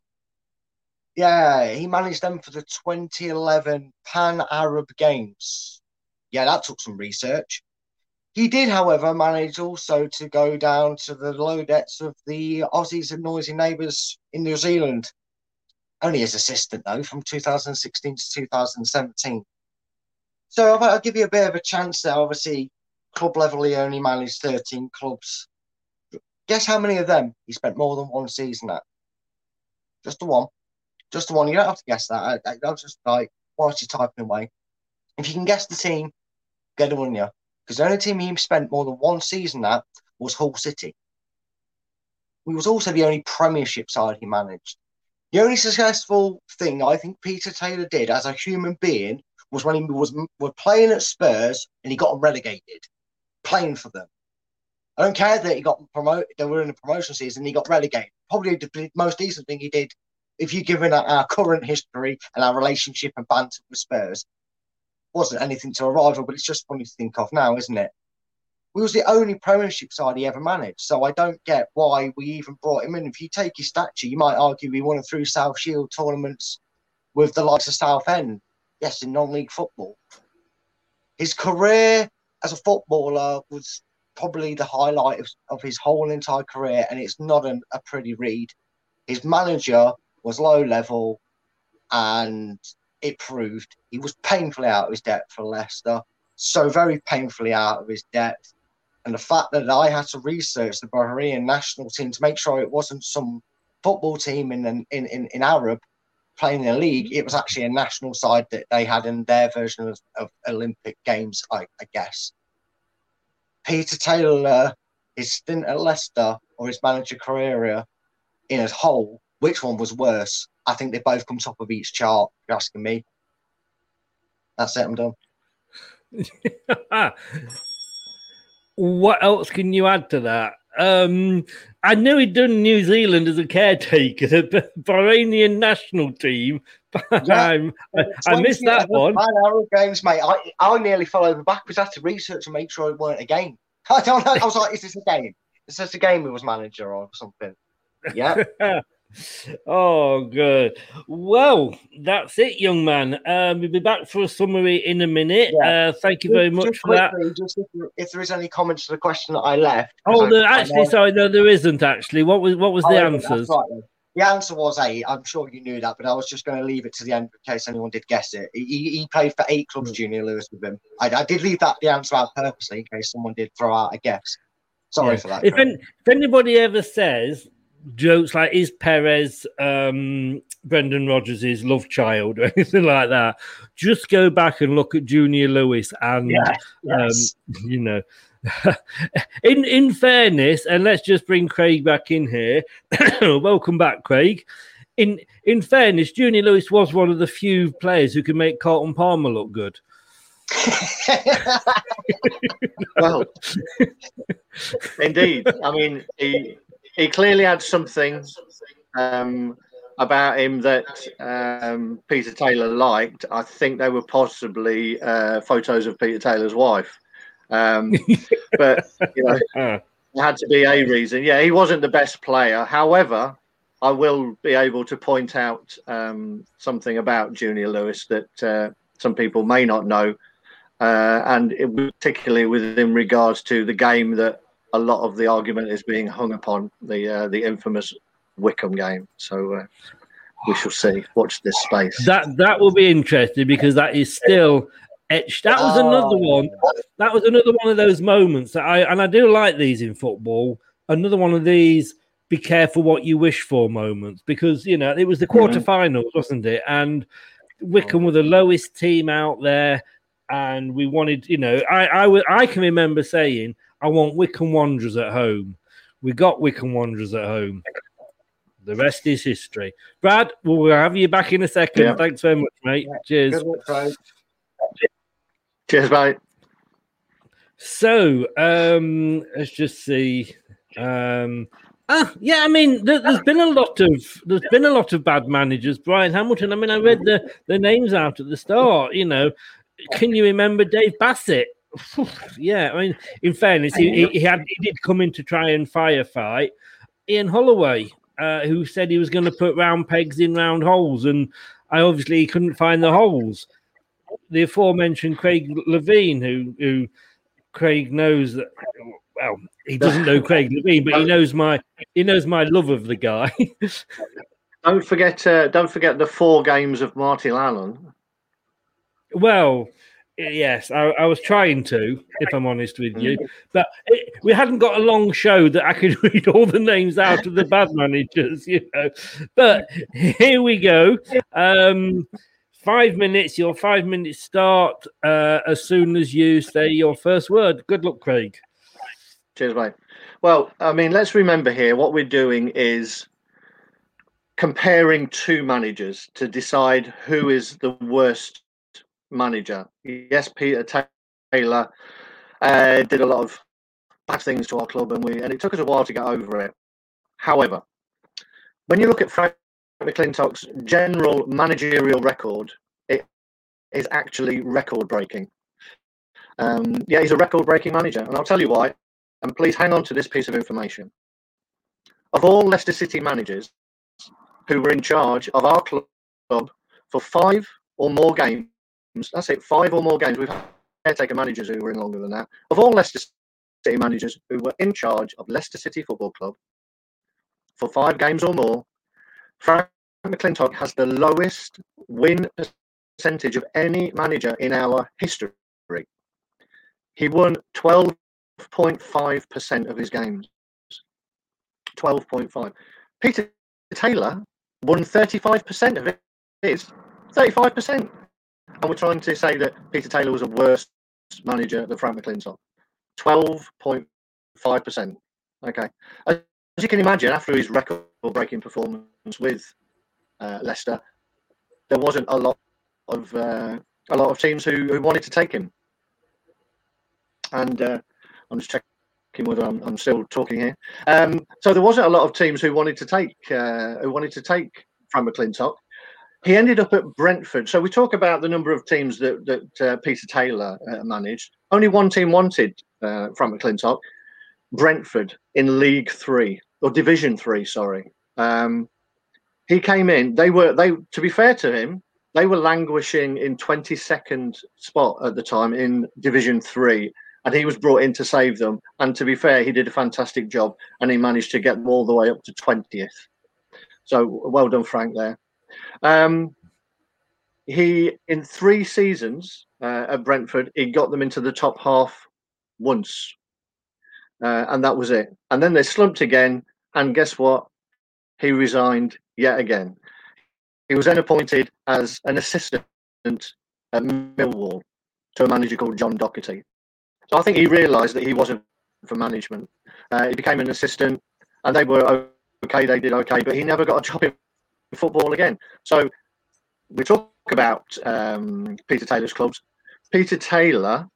Speaker 6: Yeah, he managed them for the 2011 Pan Arab Games. Yeah, that took some research. He did, however, manage also to go down to the low depths of the Aussies and noisy neighbours in New Zealand. Only as assistant, though, from 2016 to 2017. So I'll give you a bit of a chance there. Obviously, club level, he only managed 13 clubs. Guess how many of them he spent more than one season at? Just the one. Just the one. You don't have to guess that. I, I, just like, whilst you're typing away. If you can guess the team, get on you. Because the only team he spent more than one season at was Hull City. He was also the only Premiership side he managed. The only successful thing I think Peter Taylor did as a human being was when he was, playing at Spurs and he got relegated, playing for them. I don't care that he got promoted. They were in the promotion season. He got relegated. Probably the most decent thing he did, if you give in our current history and our relationship and banter with Spurs, wasn't anything to a rival. But it's just funny to think of now, isn't it? We was the only Premiership side he ever managed, so I don't get why we even brought him in. If you take his stature, you might argue he won a through South Shield tournaments with the likes of Southend. Yes, in non-league football. His career as a footballer was probably the highlight of, of his whole entire career, and it's not an, a pretty read. His manager was low level, and it proved he was painfully out of his depth for Leicester, so very painfully out of his depth. And the fact that I had to research the Bahrain national team to make sure it wasn't some football team in in in, in Arab playing in a league, it was actually a national side that they had in their version of, of Olympic Games, I, I guess. Peter Taylor, his stint at Leicester or his manager career in a whole, which one was worse? I think they both come top of each chart. You're asking me. That's it. I'm done.
Speaker 4: what else can you add to that? Um, I knew he'd done New Zealand as a caretaker, the Bahrainian national team. Yeah, I, I missed that one.
Speaker 6: Arab games, mate. I, I nearly fell over backwards. I had to research and make sure it weren't a game. I don't know. I was like, is this a game? Is this a game he was manager or something? Yeah.
Speaker 4: Oh, good. Well, that's it, young man. Um, we'll be back for a summary in a minute. Yeah. Uh, thank you very much just for quickly, that.
Speaker 6: Just if, if, there is any comments to the question that I left.
Speaker 4: Oh, there, actually, sorry, no, there isn't. Actually, what was what was oh, the answers? Right,
Speaker 6: the answer was eight. I'm sure you knew that, but I was just going to leave it to the end in case anyone did guess it. He, he played for eight clubs, mm. Junior Lewis, with him. I, I, did leave that the answer out purposely in case someone did throw out a guess. Sorry yeah. for that.
Speaker 4: If, if anybody ever says jokes like is Perez um, Brendan Rodgers' love child or anything like that, just go back and look at Junior Lewis and yeah, yes. um, you know. in in fairness, and let's just bring Craig back in here. Welcome back, Craig. in in fairness, Junior Lewis was one of the few players who could make Carlton Palmer look good.
Speaker 5: well, indeed. I mean, he he clearly had something um, about him that um, Peter Taylor liked. I think they were possibly uh, photos of Peter Taylor's wife. Um, but you know, there had to be a reason. Yeah, he wasn't the best player. However, I will be able to point out um, something about Junior Lewis that uh, some people may not know, uh, and it, particularly within regards to the game that a lot of the argument is being hung upon the uh, the infamous Wycombe game. So uh, we shall see. Watch this space.
Speaker 4: That that will be interesting because that is still etched. That was another
Speaker 5: Oh.
Speaker 4: one. That was another one of those moments that I and I do like these in football. Another one of these be careful what you wish for moments because you know it was the quarterfinals, wasn't it? And Wycombe were the lowest team out there, and we wanted, you know, I I I can remember saying I want Wycombe Wanderers at home. We got Wycombe Wanderers at home. The rest is history. Brad, we'll have you back in a second.
Speaker 5: Yeah.
Speaker 4: Thanks very much, mate. Cheers.
Speaker 5: Cheers, mate.
Speaker 4: So, um, let's just see. Um, ah, yeah, I mean, there, there's been a lot of there's been a lot of bad managers. Bryan Hamilton. I mean, I read the the names out at the start. You know, can you remember Dave Bassett? yeah, I mean, in fairness, he, he, had he did come in to try and firefight Ian Holloway, uh, who said he was going to put round pegs in round holes, and I obviously couldn't find the holes. The aforementioned Craig Levein, who who Craig knows that. Well, he doesn't know Craig Levein, but he knows my he knows my love of the guy.
Speaker 5: Don't forget. Uh, don't forget the four games of Martin Allen.
Speaker 4: Well, yes, I, I was trying to, if I'm honest with you, but it, we hadn't got a long show that I could read all the names out of the bad managers, you know. But here we go. Um, five minutes, your five minutes start uh, as soon as you say your first word. Good luck, Craig.
Speaker 5: Cheers, mate. Well, I mean, let's remember here what we're doing is comparing two managers to decide who is the worst manager. Yes, Peter Taylor uh, did a lot of bad things to our club, and we and it took us a while to get over it. However, when you look at Frank McClintock's general managerial record, it is actually record breaking. Um, yeah, he's a record breaking manager, and I'll tell you why. And please hang on to this piece of information. Of all Leicester City managers who were in charge of our club for five or more games, that's it, five or more games, we've had caretaker managers who were in longer than that. Of all Leicester City managers who were in charge of Leicester City Football Club for five games or more, Frank McClintock has the lowest win percentage of any manager in our history. He won 12.5% of his games. 12.5. Peter Taylor won 35% of. His 35%. And we're trying to say that Peter Taylor was a worse manager than Frank McClintock. 12.5%. Okay. As you can imagine, after his record breaking performance with uh, Leicester, there wasn't a lot of uh, a lot of teams who, who wanted to take him. And uh, I'm just checking whether I'm, I'm still talking here. Um, so there wasn't a lot of teams who wanted to take uh, who wanted to take Frank McClintock. He ended up at Brentford. So we talk about the number of teams that that uh, Peter Taylor uh, managed. Only one team wanted uh, Frank McClintock. Brentford in League Three or Division Three. Sorry. Um, he came in. They were they. To be fair to him, they were languishing in 22nd spot at the time in Division Three, and he was brought in to save them. And to be fair, he did a fantastic job, and he managed to get them all the way up to 20th. So well done, Frank. There. Um, he in three seasons uh, at Brentford, he got them into the top half once, uh, and that was it. And then they slumped again. And guess what? He resigned yet again. He was then appointed as an assistant at Millwall to a manager called John Doherty. So I think he realised that he wasn't for management. Uh, he became an assistant, and they were okay. They did okay, but he never got a job in football again. So we talk about um, Peter Taylor's clubs. Peter Taylor,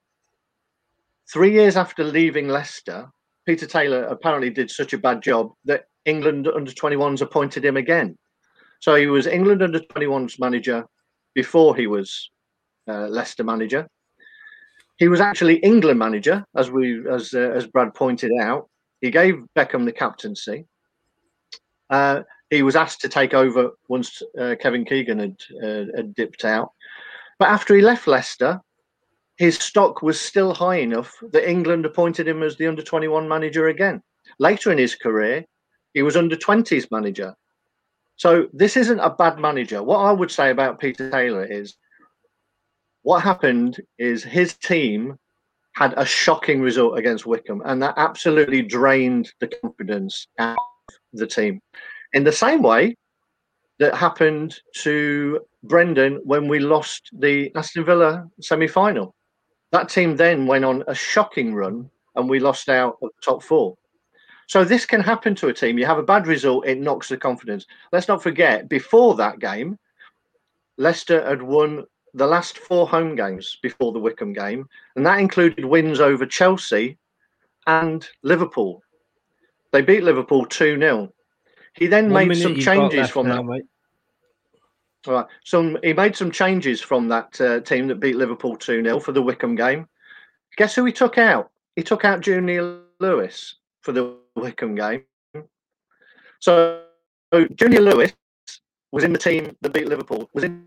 Speaker 5: three years after leaving Leicester, Peter Taylor apparently did such a bad job that England under 21s appointed him again. So he was England under 21s manager before he was uh, Leicester manager. He was actually England manager, as we as uh, as Brad pointed out. He gave Beckham the captaincy. Uh, he was asked to take over once uh, Kevin Keegan had, uh, had dipped out. But after he left Leicester, his stock was still high enough that England appointed him as the under 21 manager again. Later in his career, he was under 20s manager. So this isn't a bad manager. What I would say about Peter Taylor is what happened is his team had a shocking result against Wycombe, and that absolutely drained the confidence out of the team. In the same way that happened to Brendan when we lost the Aston Villa semi final. That team then went on a shocking run and we lost out of the top four. So this can happen to a team. You have a bad result, it knocks the confidence. Let's not forget, before that game, Leicester had won the last four home games before the Wycombe game, and that included wins over Chelsea and Liverpool. They beat Liverpool 2 0. He then One made some changes from now, that. Mate. All right. So he made some changes from that uh, team that beat Liverpool 2 0 for the Wycombe game. Guess who he took out? He took out Junior Lewis for the Wycombe game. So, Junior Lewis was in the team that beat Liverpool, was in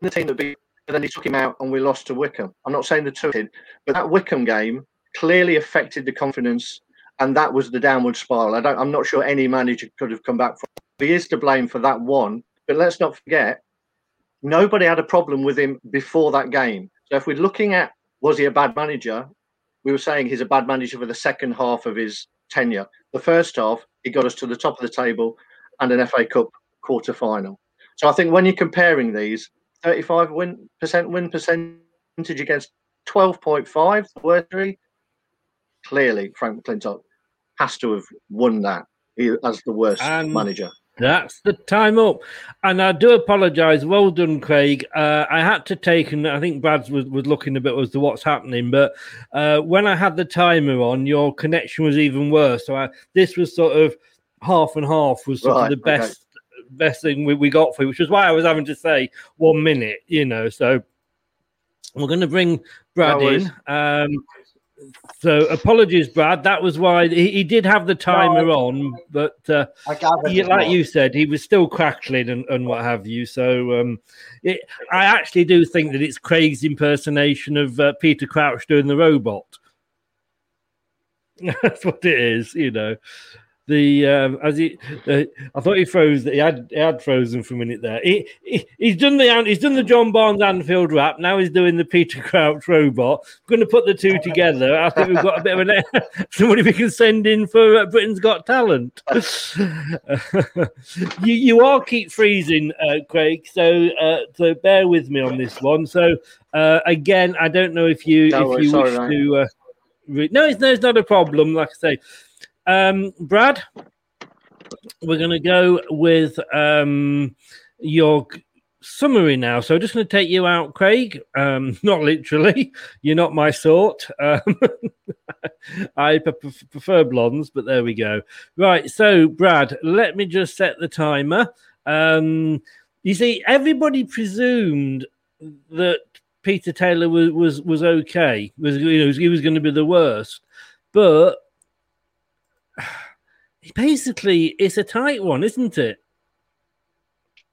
Speaker 5: the team that beat, and then he took him out and we lost to Wycombe. I'm not saying the two did, but that Wycombe game clearly affected the confidence and that was the downward spiral. I don't. I'm not sure any manager could have come back from. He is to blame for that one, but let's not forget, nobody had a problem with him before that game. So if we're looking at was he a bad manager, we were saying he's a bad manager for the second half of his tenure. The first half, he got us to the top of the table and an FA Cup quarter final. So I think when you're comparing these, 35 win percent win percentage against 12.5, the worst three, clearly Frank McClintock has to have won that as the worst and manager.
Speaker 4: That's the time up. And I do apologise. Well done, Craig. Uh, I had to take, and I think Brad was, was looking a bit as to what's happening. But uh, when I had the timer on, your connection was even worse. So I, this was sort of half and half was sort right, of the best okay. best thing we, we got for you, which is why I was having to say one minute, you know. So we're going to bring Brad in. Um, so apologies, Brad. That was why he, he did have the timer no, on, but uh, he, like you said, he was still crackling and, and what have you. So um, it, I actually do think that it's Craig's impersonation of uh, Peter Crouch doing the robot. That's what it is, you know the um, as he, uh, I thought he froze. That he had he had frozen for a minute there. He, he he's done the he's done the John Barnes Anfield rap. Now he's doing the Peter Crouch robot. We're going to put the two together. I think we've got a bit of an somebody we can send in for uh, Britain's Got Talent. you you are keep freezing, uh, Craig. So uh, so bear with me on this one. So uh, again, I don't know if you no, if you wish sorry, to. Uh, re- no, it's, no, it's not a problem. Like I say. Um, Brad, we're going to go with um, your summary now. So I'm just going to take you out, Craig. Um, not literally. You're not my sort. Um, I prefer blondes, but there we go. Right. So, Brad, let me just set the timer. Um, you see, everybody presumed that Peter Taylor was was, was okay. Was you know he was going to be the worst, but basically it's a tight one, isn't it?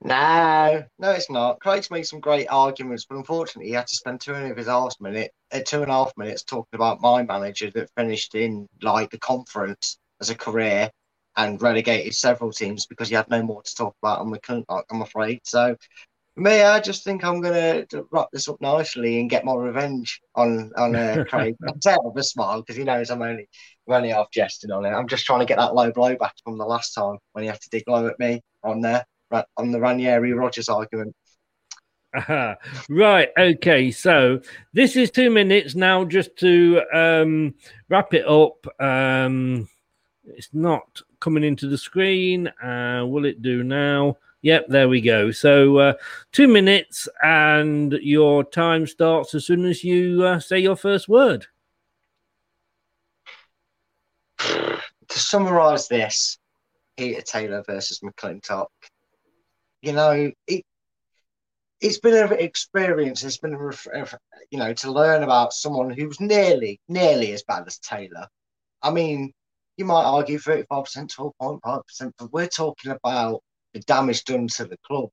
Speaker 6: No, no, it's not. Craig's made some great arguments, but unfortunately, he had to spend two and a half minute, uh, two and a half minutes talking about my manager that finished in like the conference as a career and relegated several teams because he had no more to talk about on the I'm afraid. So, me, I just think I'm gonna wrap this up nicely and get my revenge on on uh, Craig. I'm with a smile because he knows I'm only running off jesting on it. I'm just trying to get that low blow back from the last time when he had to dig low at me on there on the Ranieri Rodgers argument.
Speaker 4: Uh-huh. Right. Okay. So this is two minutes now, just to um, wrap it up. Um, it's not coming into the screen. Uh, will it do now? Yep, there we go. So uh, two minutes, and your time starts as soon as you uh, say your first word.
Speaker 6: to summarise this, Peter Taylor versus McClintock. You know, it it's been an experience. It's been a, you know to learn about someone who's nearly nearly as bad as Taylor. I mean, you might argue thirty five percent, twelve point five percent, but we're talking about the damage done to the club.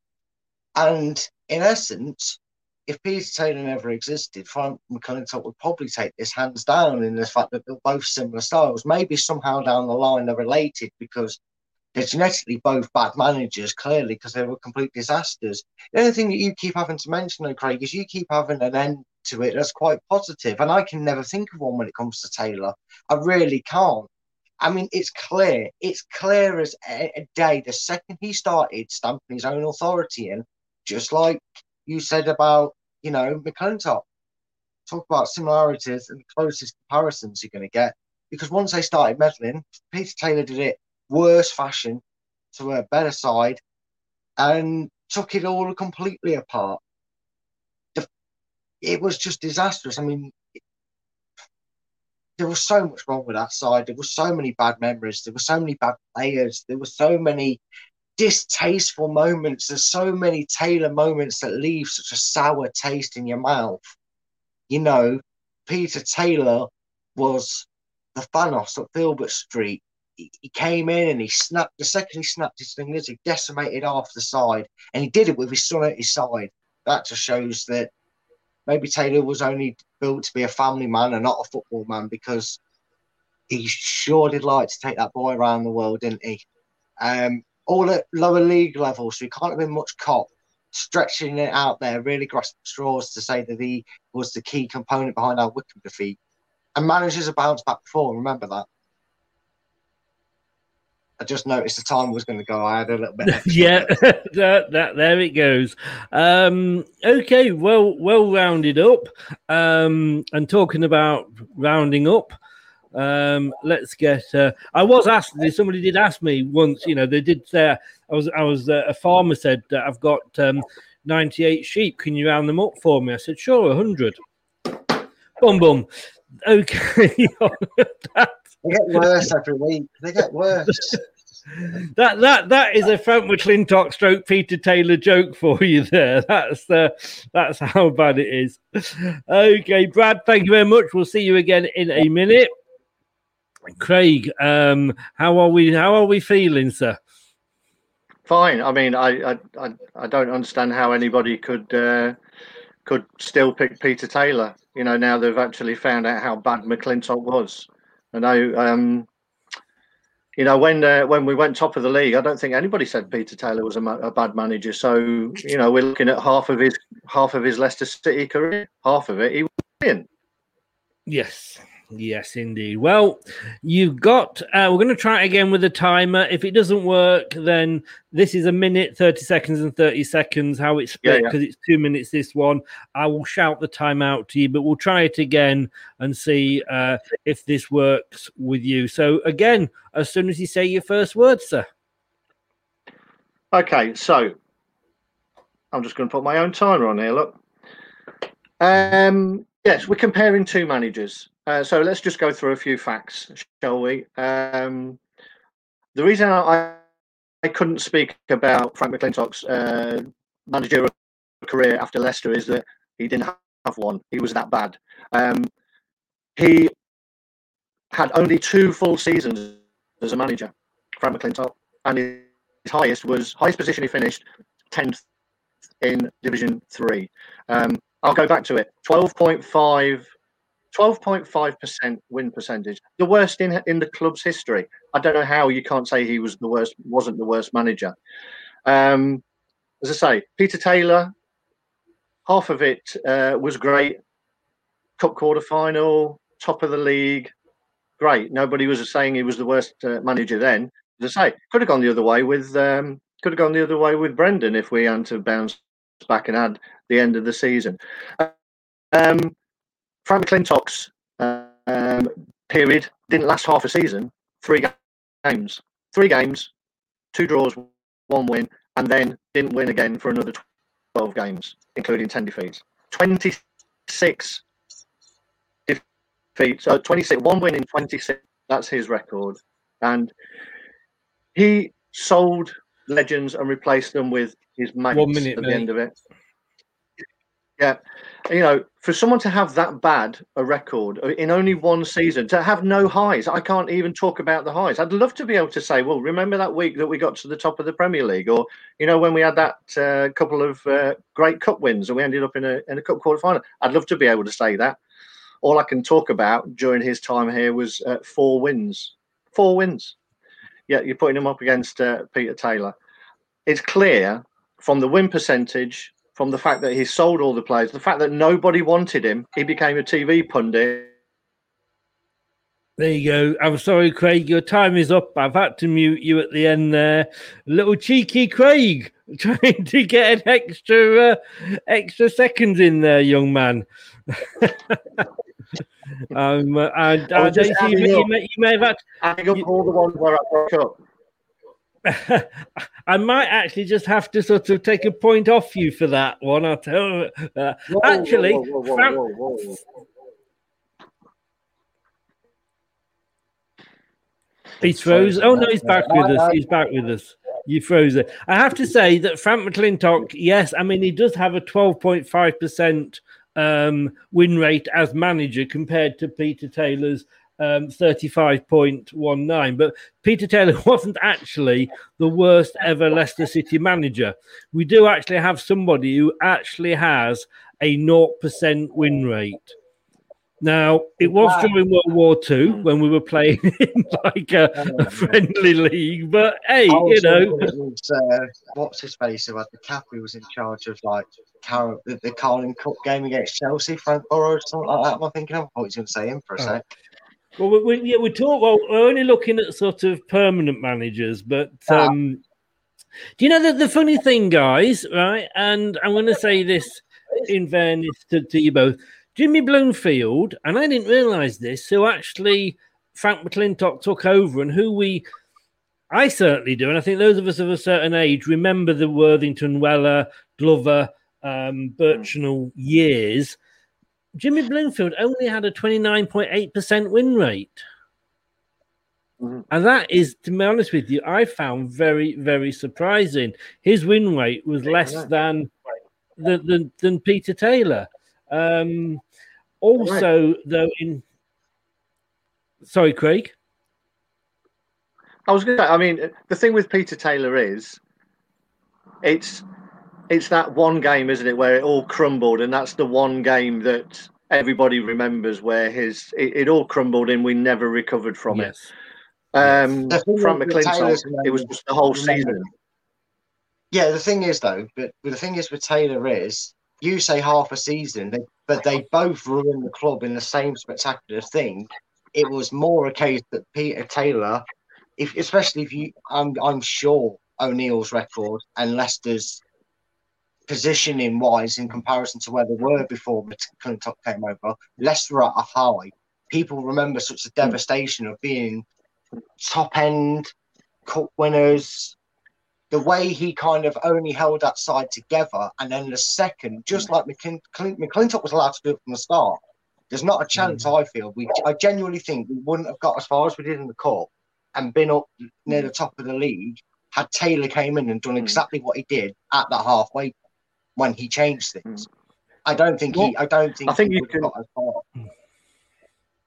Speaker 6: And in essence, if Peter Taylor never existed, Frank McClintock would probably take this hands down in the fact that they're both similar styles. Maybe somehow down the line they're related because they're genetically both bad managers, clearly, because they were complete disasters. The only thing that you keep having to mention, though, Craig, is you keep having an end to it that's quite positive, and I can never think of one when it comes to Taylor. I really can't. I mean, it's clear. It's clear as a, a day. The second he started stamping his own authority in, just like you said about, you know, McClintock. Talk about similarities and closest comparisons you're going to get. Because once they started meddling, Peter Taylor did it worse fashion to a better side and took it all completely apart. It was just disastrous. I mean, there was so much wrong with that side. There were so many bad memories. There were so many bad players. There were so many distasteful moments. There's so many Taylor moments that leave such a sour taste in your mouth. You know, Peter Taylor was the Thanos at Filbert Street. He, he came in and he snapped the second he snapped his fingers, he decimated half the side, and he did it with his son at his side. That just shows that maybe Taylor was only built to be a family man and not a football man because he sure did like to take that boy around the world, didn't he? Um, all at lower league level, so he can't have been much cop. Stretching it out there, really grasping straws to say that he was the key component behind our Wycombe defeat. And managers have bounced back before, remember that. I just noticed the time was going to go. I had a little bit.
Speaker 4: yeah, that, that there it goes. Um, okay, well, well rounded up. Um, and talking about rounding up, um, let's get. Uh, I was asked. Somebody did ask me once. You know, they did say I was. I was. Uh, a farmer said I've got um, ninety-eight sheep. Can you round them up for me? I said sure, hundred. Boom, boom. Okay.
Speaker 6: they get worse every week. They get worse.
Speaker 4: that that that is a Frank McClintock stroke Peter Taylor joke for you there. That's uh, that's how bad it is. Okay, Brad, thank you very much. We'll see you again in a minute. Craig, um, how are we? How are we feeling, sir?
Speaker 5: Fine. I mean, I I, I don't understand how anybody could uh, could still pick Peter Taylor. You know, now they've actually found out how bad McClintock was. I know. Um, you know, when uh, when we went top of the league, I don't think anybody said Peter Taylor was a, ma- a, bad manager. So you know, we're looking at half of his half of his Leicester City career. Half of it, he was in.
Speaker 4: Yes, Yes, indeed. Well, you've got. Uh, we're going to try it again with a timer. If it doesn't work, then this is a minute, thirty seconds, and thirty seconds. How it's split because yeah, yeah. it's two minutes. This one, I will shout the time out to you, but we'll try it again and see uh, if this works with you. So again, as soon as you say your first word, sir.
Speaker 5: Okay, so I'm just going to put my own timer on here. Look. Um, yes, we're comparing two managers. Uh, so let's just go through a few facts, shall we? Um, the reason I, I couldn't speak about Frank McClintock's uh, managerial career after Leicester is that he didn't have one. He was that bad. Um, he had only two full seasons as a manager, Frank McClintock, and his highest was highest position he finished tenth in Division Three. Um, I'll go back to it. Twelve point five 12.5% win percentage, the worst in in the club's history. I don't know how you can't say he was the worst, wasn't the worst manager. Um, as I say, Peter Taylor, half of it uh, was great. Cup quarter final, top of the league, great. Nobody was saying he was the worst uh, manager then. As I say, could have gone the other way with um, could have gone the other way with Brendan if we had to bounce back and had the end of the season. Um, Frank McClintock's um, period didn't last half a season. Three games, three games, two draws, one win. and then didn't win again for another 12 games, including 10 defeats. 26 defeats, so 26, one win in 26. That's his record. And he sold legends and replace them with his mates
Speaker 4: One minute,
Speaker 5: at
Speaker 4: mate.
Speaker 5: the end of it. Yeah, you know, for someone to have that bad a record in only one season, to have no highs, I can't even talk about the highs. I'd love to be able to say, well, remember that week that we got to the top of the Premier League, or you know, when we had that uh, couple of uh, great cup wins and we ended up in a in a cup quarter final. I'd love to be able to say that. All I can talk about during his time here was uh, four wins, four wins. Yeah, you're putting him up against uh, Peter Taylor. It's clear from the win percentage, from the fact that he sold all the players, the fact that nobody wanted him, he became a TV pundit.
Speaker 4: There you go. I'm sorry, Craig. Your time is up. I've had to mute you at the end there. Little cheeky Craig trying to get an extra uh, extra seconds in there, young man. um, and
Speaker 5: I
Speaker 4: uh,
Speaker 5: just
Speaker 4: you, you may, you may have had
Speaker 5: adding up all the ones where I broke up.
Speaker 4: I might actually just have to sort of take a point off you for that one. I'll tell you. Uh,
Speaker 5: Whoa,
Speaker 4: actually,
Speaker 5: whoa, whoa, whoa,
Speaker 4: Fran-
Speaker 5: whoa, whoa, whoa.
Speaker 4: He's frozen. Oh no, he's back with us. He's back with us. You froze it. I have to say that Frank McClintock, yes, I mean he does have a twelve point five percent um, win rate as manager compared to Peter Taylor's um, thirty five point one nine. But Peter Taylor wasn't actually the worst ever Leicester City manager. We do actually have somebody who actually has a zero percent win rate. Now, it was during World War II when we were playing in like a, a friendly league, but hey, you know,
Speaker 6: was, uh, what's his face who had the cap? Who was in charge of like Car- the, the Carling Cup game against Chelsea, Frank or something like that. I'm I thinking of? I was going to say him for a
Speaker 4: Oh.
Speaker 6: sec.
Speaker 4: well, we, we, yeah, we talk. Well, we're only looking at sort of permanent managers, but
Speaker 6: Ah.
Speaker 4: um, do you know that the funny thing, guys? Right, and I'm going to say this in fairness to, to you both. Jimmy Bloomfield, and I didn't realise this, who actually Frank McClintock took over, and who we, I certainly do, and I think those of us of a certain age remember the Worthington, Weller, Glover, um, Birchenall years. Jimmy Bloomfield only had a 29.8% win rate. And that is, to be honest with you, I found very, very surprising. His win rate was less than than, than, than Peter Taylor. Um, also, though, in sorry, Craig.
Speaker 5: I was going to. I mean, the thing with Peter Taylor is, it's it's that one game, isn't it, where it all crumbled, and that's the one game that everybody remembers where his it, it all crumbled and we never recovered from
Speaker 4: Yes.
Speaker 5: it. Um,
Speaker 6: The thing
Speaker 5: Frank
Speaker 6: with
Speaker 5: McClintock, it was just the whole season.
Speaker 6: Yeah, the thing is though, but but the thing is with Taylor is you say half a season, they, but they both ruined the club in the same spectacular thing. It was more a case that Peter Taylor, if especially if you, I'm I'm sure O'Neill's record and Leicester's positioning wise in comparison to where they were before McClintock came over, Leicester are at a high. People remember such a devastation of being top end cup winners, the way he kind of only held that side together, and then the second, just like McClin- Clin- McClintock was allowed to do it from the start. There's not a chance mm. I feel we. I genuinely think we wouldn't have got as far as we did in the cup and been up near the top of the league had Taylor came in and done mm. exactly what he did at that halfway when he changed things. I don't think he. I don't think.
Speaker 5: I think you
Speaker 6: would have got as far.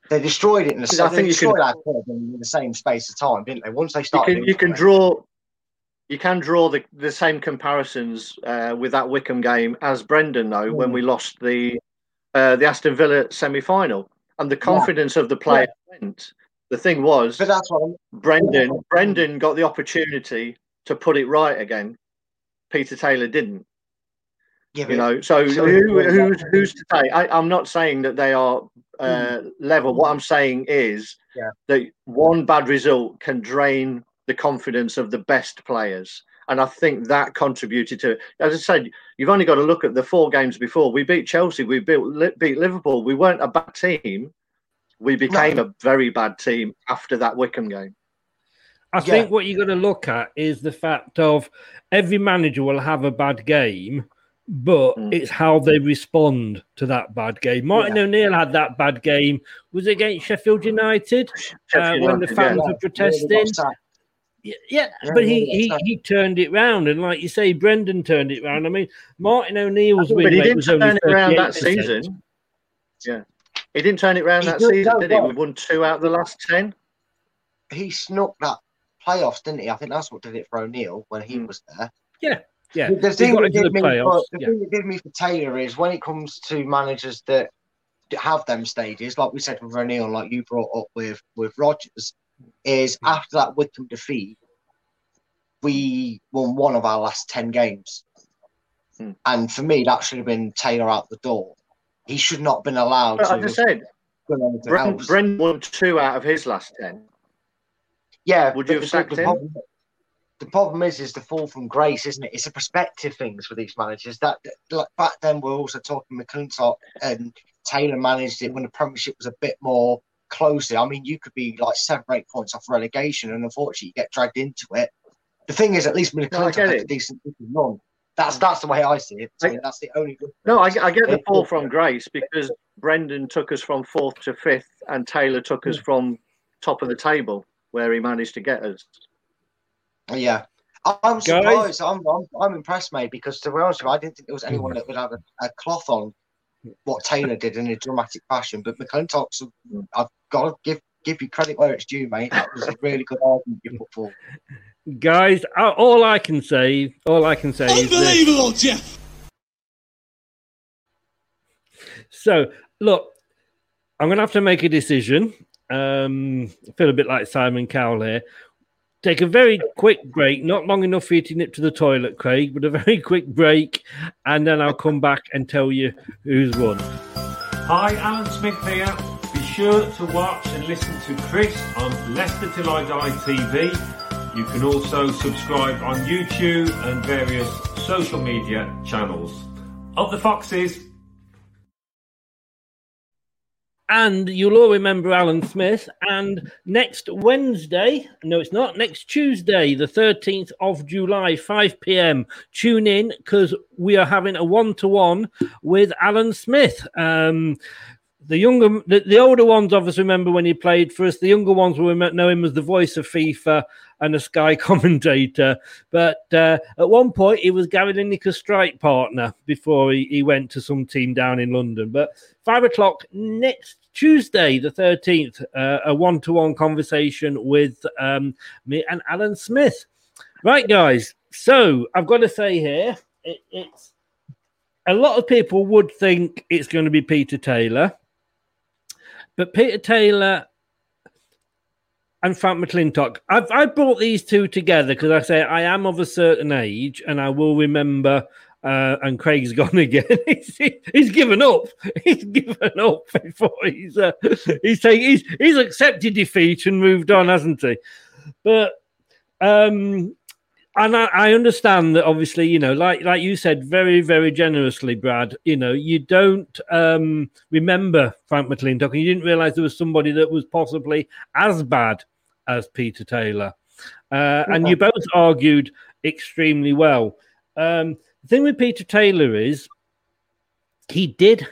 Speaker 6: They destroyed it in the
Speaker 5: I
Speaker 6: same.
Speaker 5: think you
Speaker 6: destroyed
Speaker 5: can-
Speaker 6: in the same space of time, didn't they? Once they
Speaker 5: You
Speaker 6: started,
Speaker 5: can you can draw you can draw the, the same comparisons uh, with that Wycombe game as Brendan though when we lost the uh, the Aston Villa semi final and the confidence of the player went. The thing was,
Speaker 6: but that's what
Speaker 5: Brendan Brendan got the opportunity to put it right again. Peter Taylor didn't.
Speaker 6: Yeah,
Speaker 5: you know, so
Speaker 6: so-
Speaker 5: who, who's who's to say? I, I'm not saying that they are uh, level. What I'm saying is
Speaker 6: Yeah.
Speaker 5: that one bad result can drain the confidence of the best players. And I think that contributed to it. As I said, you've only got to look at the four games before. We beat Chelsea, we beat, beat Liverpool. We weren't a bad team. We became a very bad team after that Wycombe game.
Speaker 4: I think what you're going to look at is the fact of every manager will have a bad game, but
Speaker 5: Hmm.
Speaker 4: it's how they respond to that bad game. Martin O'Neill had that bad game. Was it against Sheffield United uh, when the fans
Speaker 5: yeah.
Speaker 4: were protesting? Yeah, yeah,
Speaker 6: Yeah,
Speaker 4: but he, he he turned it round, and like you say, Brendan turned it round. I mean, Martin O'Neill's win
Speaker 5: he
Speaker 4: rate
Speaker 5: didn't
Speaker 4: was
Speaker 5: turn
Speaker 4: only
Speaker 5: it around that
Speaker 4: 38%.
Speaker 5: season. Yeah. He didn't turn it around
Speaker 6: He
Speaker 5: that season,
Speaker 6: no,
Speaker 5: did he?
Speaker 6: no.
Speaker 5: We won two out of the last ten.
Speaker 6: He snuck that playoffs, didn't he? I think that's what did it for O'Neill when he was there.
Speaker 4: Yeah, yeah.
Speaker 6: The thing, that did me,
Speaker 4: playoffs.
Speaker 6: the
Speaker 4: yeah.
Speaker 6: thing that did me for Taylor is when it comes to managers that have them stages, like we said with O'Neill, like you brought up with with Rodgers, is
Speaker 4: Hmm.
Speaker 6: after that Wycombe defeat, we won one of our last ten games,
Speaker 5: Hmm.
Speaker 6: and for me that should have been Taylor out the door. He should not have been allowed
Speaker 5: But
Speaker 6: to.
Speaker 5: I said,
Speaker 6: gone on
Speaker 5: Brendan, won two out of his last ten.
Speaker 6: Yeah,
Speaker 5: Would you have sacked him?
Speaker 6: Problem, the problem is, is the fall from grace, isn't it? It's a perspective things for these managers. That like back then, we're also talking McClintock and Taylor managed it when the Premiership was a bit more closer. I mean, you could be like seven eight points off relegation, and unfortunately, you get dragged into it. The thing is, at least
Speaker 5: No, I
Speaker 6: McClintock
Speaker 5: get
Speaker 6: had a decent run. That's that's the way I see it. So that's the only. Good
Speaker 5: No, I, I get the fall from grace because Brendan took us from fourth to fifth, and Taylor took us hmm. from top of the table where he managed to get us.
Speaker 6: Yeah. I- I'm surprised. I'm, I'm I'm impressed, mate, because to be honest with you, I didn't think there was anyone that would have a, a cloth on what Taylor did in a dramatic fashion. But McClintock's, I've got to give give you credit where it's due, mate. That was a really good argument you put forward.
Speaker 4: Guys, uh, all I can say, all I can say is.
Speaker 3: Unbelievable, Jeff.
Speaker 4: So, look, I'm going to have to make a decision. Um, I feel a bit like Simon Cowell here. Take a very quick break, not long enough for you to nip to the toilet, Craig, but a very quick break, and then I'll come back and tell you who's won.
Speaker 8: Hi, Alan Smith here. Be sure to watch and listen to Chris on Leicester Till I Die TV. You can also subscribe on YouTube and various social media channels. Up the Foxes!
Speaker 4: And you'll all remember Alan Smith. And next Wednesday, no, it's not, next Tuesday, the 13th of July, 5 p.m., tune in because we are having a one to one with Alan Smith. Um, the younger, the, the older ones obviously remember when he played for us. The younger ones will know him as the voice of FIFA and a Sky commentator. But uh, at one point, he was Gary Lineker's strike partner before he, he went to some team down in London. But five o'clock next Tuesday, the 13th, uh, a one to one conversation with um, me and Alan Smith. Right, guys. So I've got to say here, it, it's a lot of people would think it's going to be Peter Taylor, but Peter Taylor and Frank McClintock. I've I brought these two together because I say I am of a certain age and I will remember. Uh, and Craig's gone again. he's, he's given up. He's given up before he's uh, he's taken he's he's accepted defeat and moved on, hasn't he? But um, and I, I understand that obviously, you know, like like you said, very very generously, Brad. You know, you don't um, remember Frank McClintock, and you didn't realise there was somebody that was possibly as bad as Peter Taylor, uh, and you both argued extremely well. Um, the thing with Peter Taylor is he did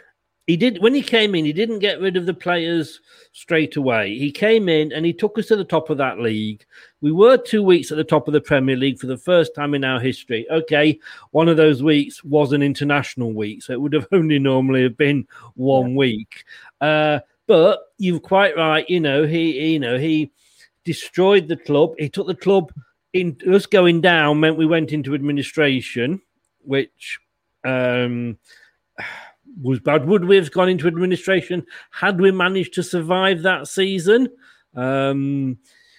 Speaker 4: he did when he came in he didn't get rid of the players straight away. He came in and he took us to the top of that league. We were two weeks at the top of the premier league for the first time in our history. Okay one of those weeks was an international week so it would have only normally have been one week. Uh, but you're quite right you know he you know he destroyed the club. He took the club in us going down meant we went into administration which um, was bad. Would we have gone into administration had we managed to survive that season? Um,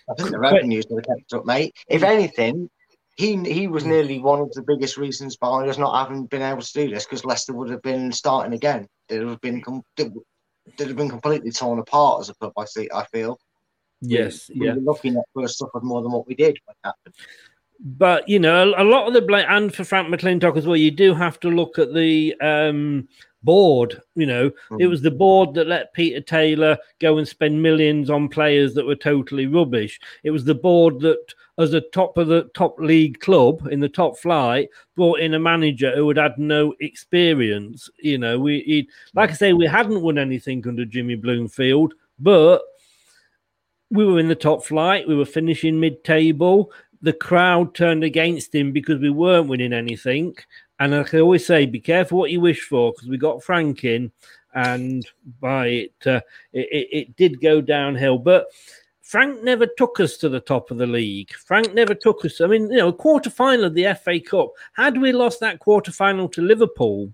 Speaker 6: I think the revenues would have kept up, mate. If anything, he he was nearly one of the biggest reasons behind us not having been able to do this because Leicester would have been starting again. It would have been would have been completely torn apart as a club. I see. I feel.
Speaker 4: Yes,
Speaker 6: we,
Speaker 4: yeah.
Speaker 6: We were lucky to have suffered more than what we did when it happened.
Speaker 4: but you know, a, a lot of the blame, and for Frank McClintock as well, you do have to look at the um, board. You know, mm. it was the board that let Peter Taylor go and spend millions on players that were totally rubbish. It was the board that, as a top of the top league club in the top flight, brought in a manager who had had no experience. You know, we he, like I say, we hadn't won anything under Jimmy Bloomfield, but we were in the top flight. We were finishing mid-table. The crowd turned against him because we weren't winning anything. And I always say, be careful what you wish for because we got Frank in, and by it, uh, it, it, it did go downhill. But Frank never took us to the top of the league. Frank never took us. I mean, you know, a quarter final of the FA Cup. Had we lost that quarter final to Liverpool,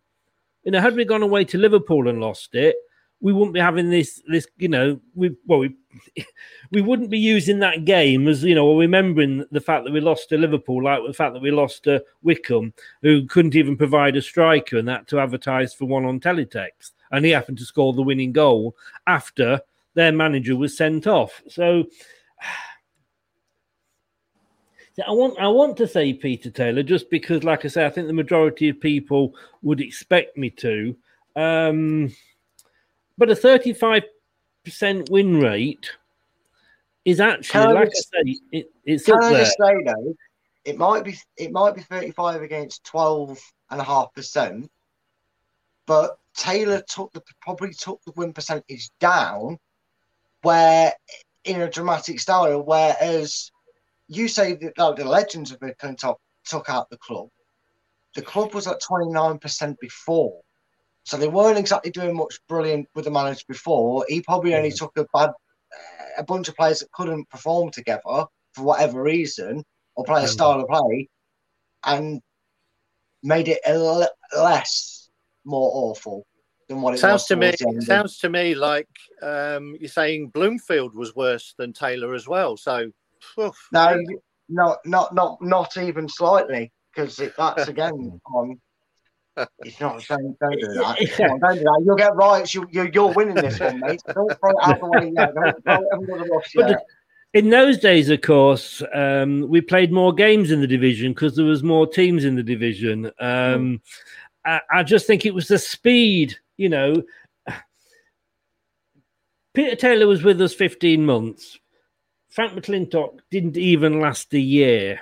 Speaker 4: you know, had we gone away to Liverpool and lost it, we wouldn't be having this this you know we well we we wouldn't be using that game as you know remembering the fact that we lost to Liverpool like the fact that we lost to Wycombe who couldn't even provide a striker and that to advertise for one on teletext and he happened to score the winning goal after their manager was sent off so I want I want to say Peter Taylor just because, like I say, I think the majority of people would expect me to. Um, but a 35% win rate is actually, like I say, it, it's
Speaker 6: can
Speaker 4: up
Speaker 6: I
Speaker 4: there.
Speaker 6: say though, it might be it might be 35 against 12 and a half percent, but Taylor took the probably took the win percentage down, where in a dramatic style, whereas you say that like, the legends of McClintock took out the club, the club was at 29% before. So they weren't exactly doing much brilliant with the manager before. He probably only took a bad, a bunch of players that couldn't perform together for whatever reason or play a style of play, and made it a l- less more awful than what it
Speaker 9: sounds
Speaker 6: was.
Speaker 9: to me. Sounds to me like um, you're saying Bloomfield was worse than Taylor as well. So oof.
Speaker 6: no, no, not not not even slightly because that's again on it's not don't, don't do that. Come on, don't do that. You'll get right. You, you, you're winning this one, mate. So don't throw it out the way yet. Don't throw the bus yet.
Speaker 4: in those days, of course, um, we played more games in the division because there was more teams in the division. Um, I, I just think it was the speed. You know, Peter Taylor was with us 15 months. Frank McClintock didn't even last a year.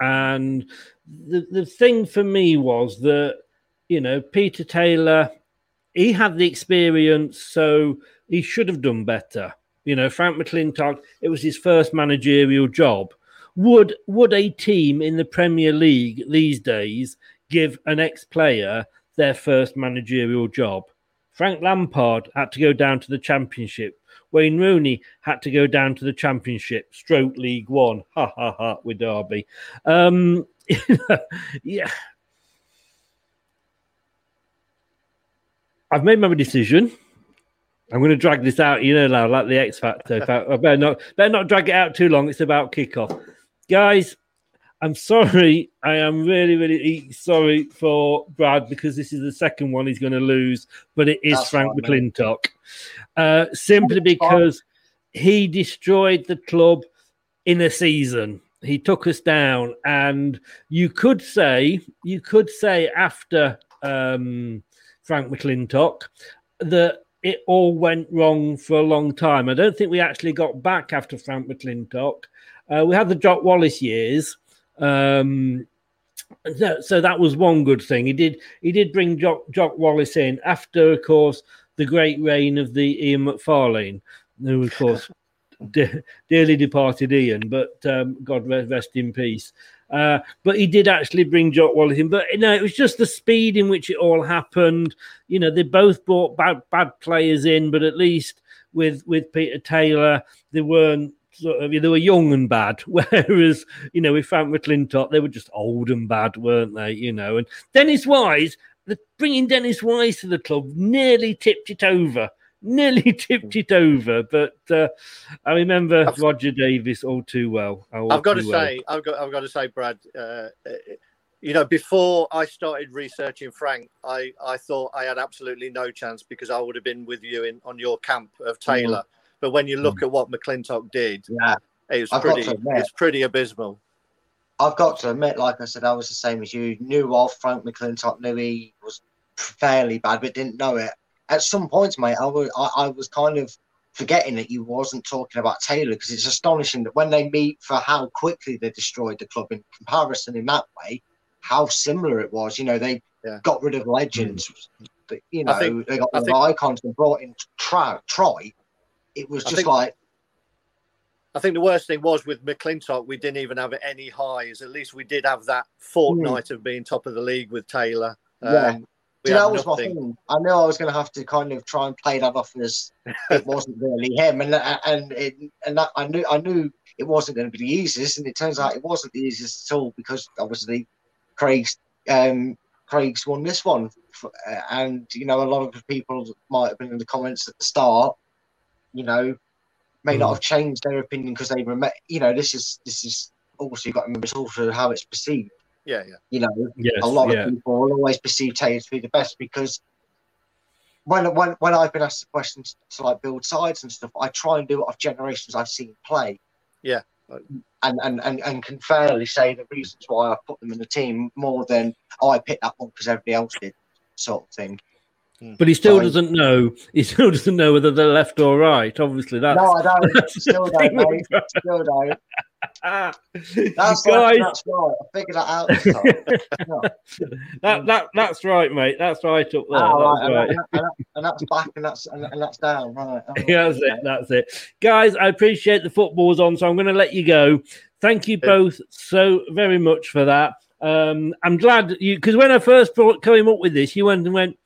Speaker 4: And the, the thing for me was that, you know, Peter Taylor, he had the experience, so he should have done better. You know, Frank McClintock, it was his first managerial job. Would would a team in the Premier League these days give an ex-player their first managerial job? Frank Lampard had to go down to the Championship. Wayne Rooney had to go down to the Championship, Stroke League One. Ha ha ha! With Derby, um, yeah. I've made my decision. I'm going to drag this out, you know, now like the X Factor. I better not better not drag it out too long. It's about kickoff, guys. I'm sorry. I am really, really sorry for Brad because this is the second one he's going to lose, but it is
Speaker 6: That's
Speaker 4: Frank
Speaker 6: fine.
Speaker 4: McClintock. Uh, simply because he destroyed the club in a season. He took us down, and you could say, you could say after um, Frank McClintock that it all went wrong for a long time. I don't think we actually got back after Frank McClintock. Uh, we had the Jock Wallace years. Um, so, that was one good thing. He did he did bring Jock, Jock Wallace in after, of course, the great reign of the Ian McFarlane, who, of course, de- dearly departed Ian, but um, God rest in peace. Uh, but he did actually bring Jock Wallace in. But you know, it was just the speed in which it all happened. You know, they both brought bad bad players in, but at least with with Peter Taylor, they weren't sort of they were young and bad. Whereas you know, with Frank McClintock, they were just old and bad, weren't they? You know, and Dennis Wise, the, bringing Dennis Wise to the club nearly tipped it over. Nearly tipped it over, but uh, I remember Roger Davies all too well. all
Speaker 9: I've got to
Speaker 4: well.
Speaker 9: say, I've got, I've got to say, Brad. Uh, uh, you know, before I started researching Frank, I, I thought I had absolutely no chance because I would have been with you in on your camp of Taylor. But when you look at what McClintock did,
Speaker 6: Yeah.
Speaker 9: it's
Speaker 6: I've
Speaker 9: pretty,
Speaker 6: admit.
Speaker 9: it's pretty abysmal.
Speaker 6: I've got to admit, like I said, I was the same as you. Knew of Frank McClintock, knew he was fairly bad, but didn't know it. At some points, mate, I was I, I was kind of forgetting that you wasn't talking about Taylor because it's astonishing that when they meet for how quickly they destroyed the club in comparison in that way, how similar it was. You know, they
Speaker 9: Yeah.
Speaker 6: got rid of legends, mm. but you know,
Speaker 9: think-
Speaker 6: they got
Speaker 9: I
Speaker 6: rid of icons and brought in Troy. Troy. It was
Speaker 9: I
Speaker 6: just
Speaker 9: think-
Speaker 6: like
Speaker 9: I think the worst thing was with McClintock, we didn't even have any highs. At least we did have that fortnight mm. of being top of the league with Taylor.
Speaker 6: Yeah.
Speaker 9: Um,
Speaker 6: See,
Speaker 9: had
Speaker 6: that was my thing. I knew I was going to have to kind of try and play that off as it wasn't really him, and and it, and that I knew I knew it wasn't going to be the easiest, and it turns out it wasn't the easiest at all because obviously Craig's um, Craig's won this one, uh, and you know a lot of people might have been in the comments at the start, you know, may not
Speaker 9: Mm.
Speaker 6: have changed their opinion because they remember, you know, this is this is also you got to remember it's also how it's perceived
Speaker 9: Yeah, yeah.
Speaker 6: you know,
Speaker 4: Yes,
Speaker 6: a lot
Speaker 4: yeah.
Speaker 6: of people will always perceive Taylor to be the best because when when when I've been asked the questions to like build sides and stuff, I try and do it off generations I've seen play,
Speaker 9: Yeah.
Speaker 6: and and and, and can fairly say the reasons why I put them in the team more than oh I picked that one because everybody else did, sort of thing. Hmm.
Speaker 4: But he still
Speaker 6: Fine.
Speaker 4: doesn't know. He still doesn't know whether they're left or right. Obviously, that's
Speaker 6: no, I don't. Still don't, mate. Still don't. That's,
Speaker 4: Guys-
Speaker 6: that's right. I figured that out
Speaker 4: that that that's right, mate. That's right up there.
Speaker 6: Ah,
Speaker 4: that's
Speaker 6: right,
Speaker 4: right.
Speaker 6: and, and, and, and that's back and that's and, and that's down. Right. Oh,
Speaker 4: Yeah, that's it. That's it. Guys, I appreciate the football's on, so I'm going to let you go. Thank you both so very much for that. Um, I'm glad you because when I first brought, came up with this, you went and went,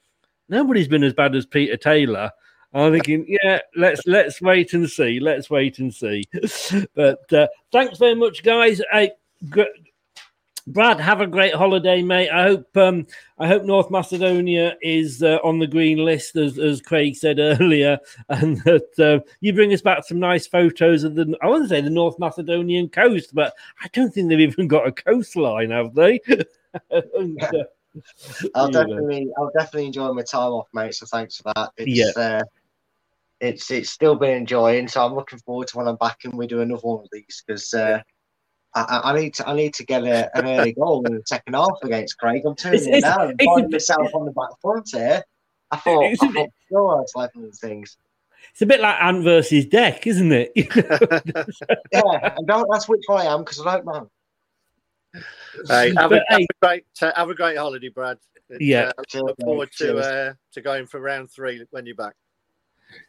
Speaker 4: nobody's been as bad as Peter Taylor. I'm thinking, yeah, let's let's wait and see. Let's wait and see. But uh, thanks very much, guys. I, gr- Brad, have a great holiday, mate. I hope um, I hope North Macedonia is uh, on the green list, as, as Craig said earlier, and that uh, you bring us back some nice photos of the. I want to say the North Macedonian coast, but I don't think they've even got a coastline, have they? And, uh,
Speaker 6: I'll definitely, I'll definitely enjoy my time off, mate. So thanks for that. It's,
Speaker 4: Yeah.
Speaker 6: It's it's still been enjoying. So I'm looking forward to when I'm back and we do another one of these because uh, I, I I need to I need to get a, an early goal in the second half against Craig. I'm turning
Speaker 4: It's-
Speaker 6: it
Speaker 4: it's-
Speaker 6: down and
Speaker 4: it's
Speaker 6: finding myself on the back front here. I thought,
Speaker 4: It's a
Speaker 6: I thought, sure, it's like one of the things.
Speaker 4: It's a bit like Ant versus Dec, isn't it?
Speaker 6: Yeah, and don't ask which one I am because I don't know.
Speaker 9: Hey, have,
Speaker 4: But,
Speaker 9: a, have a great uh, have a great holiday, Brad. It's,
Speaker 4: Yeah.
Speaker 9: uh, look forward to uh, to going for round three when you're back.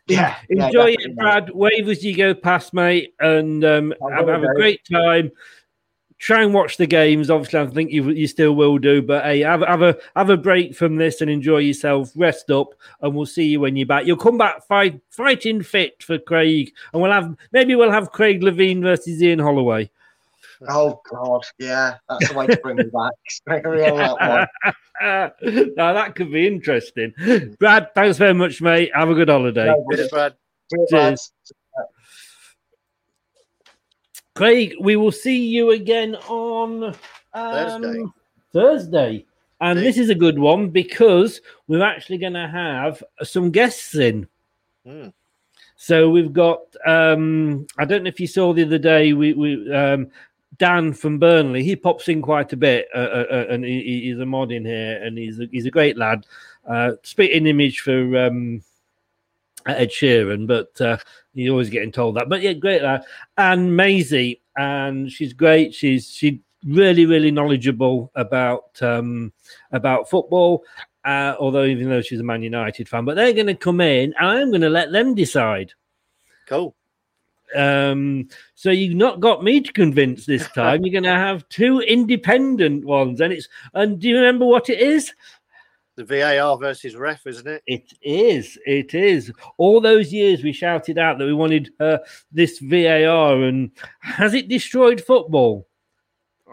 Speaker 6: Yeah, yeah,
Speaker 4: Enjoy
Speaker 6: definitely,
Speaker 4: it,
Speaker 6: mate.
Speaker 4: Brad. Wave as you go past, mate, and um, have, have a great time. Try and watch the games. Obviously, I think you you still will do. But hey, have, have a have a break from this and enjoy yourself. Rest up, and we'll see you when you're back. You'll come back fight fighting fit for Craig, and we'll have maybe we'll have Craig Levein versus Ian Holloway.
Speaker 6: Oh God, yeah, that's the way to bring me back. Gregory on that one.
Speaker 4: now that could be interesting. Brad, thanks very much, mate. Have a good holiday.
Speaker 6: No,
Speaker 9: Cheers, Brad.
Speaker 6: Cheers,
Speaker 4: Cheers. Craig, we will see you again on um,
Speaker 9: Thursday.
Speaker 4: Thursday. And this is a good one because we're actually going to have some guests in.
Speaker 9: Mm.
Speaker 4: So we've got, um, I don't know if you saw the other day, we, we um, Dan from Burnley, he pops in quite a bit uh, uh, uh, and he, he- he's a mod in here and he's a, he's a great lad. Uh, spitting image for um, Ed Sheeran, but uh, you're always getting told that. But yeah, great lad. And Maisie, and she's great. She's she really really knowledgeable about um, about football. Uh, although even though she's a Man United fan, but they're going to come in, and I'm going to let them decide.
Speaker 9: Cool.
Speaker 4: Um, so you've not got me to convince this time. You're going to have two independent ones, and it's and do you remember what it is?
Speaker 9: The VAR versus ref, isn't it?
Speaker 4: It is. It is. All those years we shouted out that we wanted uh, this VAR, and has it destroyed football?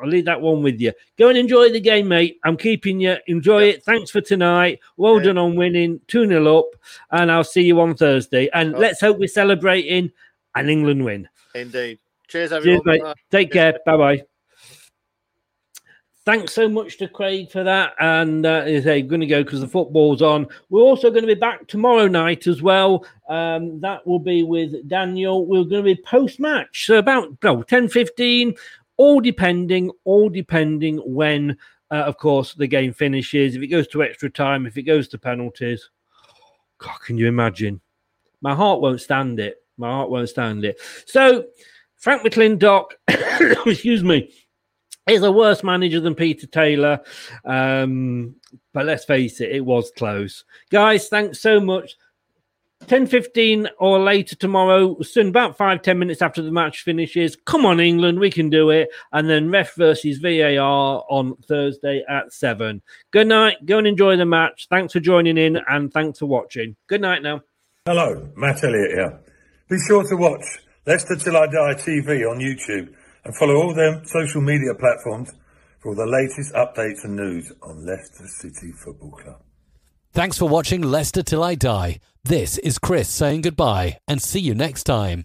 Speaker 4: I'll leave that one with you. Go and enjoy the game, mate. I'm keeping you. Enjoy it. Thanks for tonight. Well
Speaker 9: Yeah.
Speaker 4: done on winning 2 0 up, and I'll see you on Thursday. And
Speaker 9: Oh.
Speaker 4: let's hope we're celebrating an England win.
Speaker 9: Indeed. Cheers,
Speaker 4: Cheers,
Speaker 9: everyone.
Speaker 4: mate.
Speaker 9: Bye.
Speaker 4: Take care. Bye bye. Thanks so much to Craig for that. And uh, as I'm going to go because the football's on. We're also going to be back tomorrow night as well. Um, that will be with Daniel. We're going to be post match. So about no, 10 15. all depending, all depending when, uh, of course, the game finishes. If it goes to extra time, if it goes to penalties, God, can you imagine? My heart won't stand it. My heart won't stand it. So, Frank McClintock, excuse me, is a worse manager than Peter Taylor. Um, but let's face it, it was close. Guys, thanks so much. 10.15 or later tomorrow, soon about five ten minutes after the match finishes. Come on, England, we can do it. And then ref versus VAR on Thursday at 7. Good night. Go and enjoy the match. Thanks for joining in and thanks for watching. Good night now.
Speaker 10: Hello, Matt Elliott here. Be sure to watch Leicester Till I Die TV on YouTube and follow all their social media platforms for all the latest updates and news on Leicester City Football Club.
Speaker 1: Thanks for watching Leicester Till I Die. This is Chris saying goodbye and see you next time.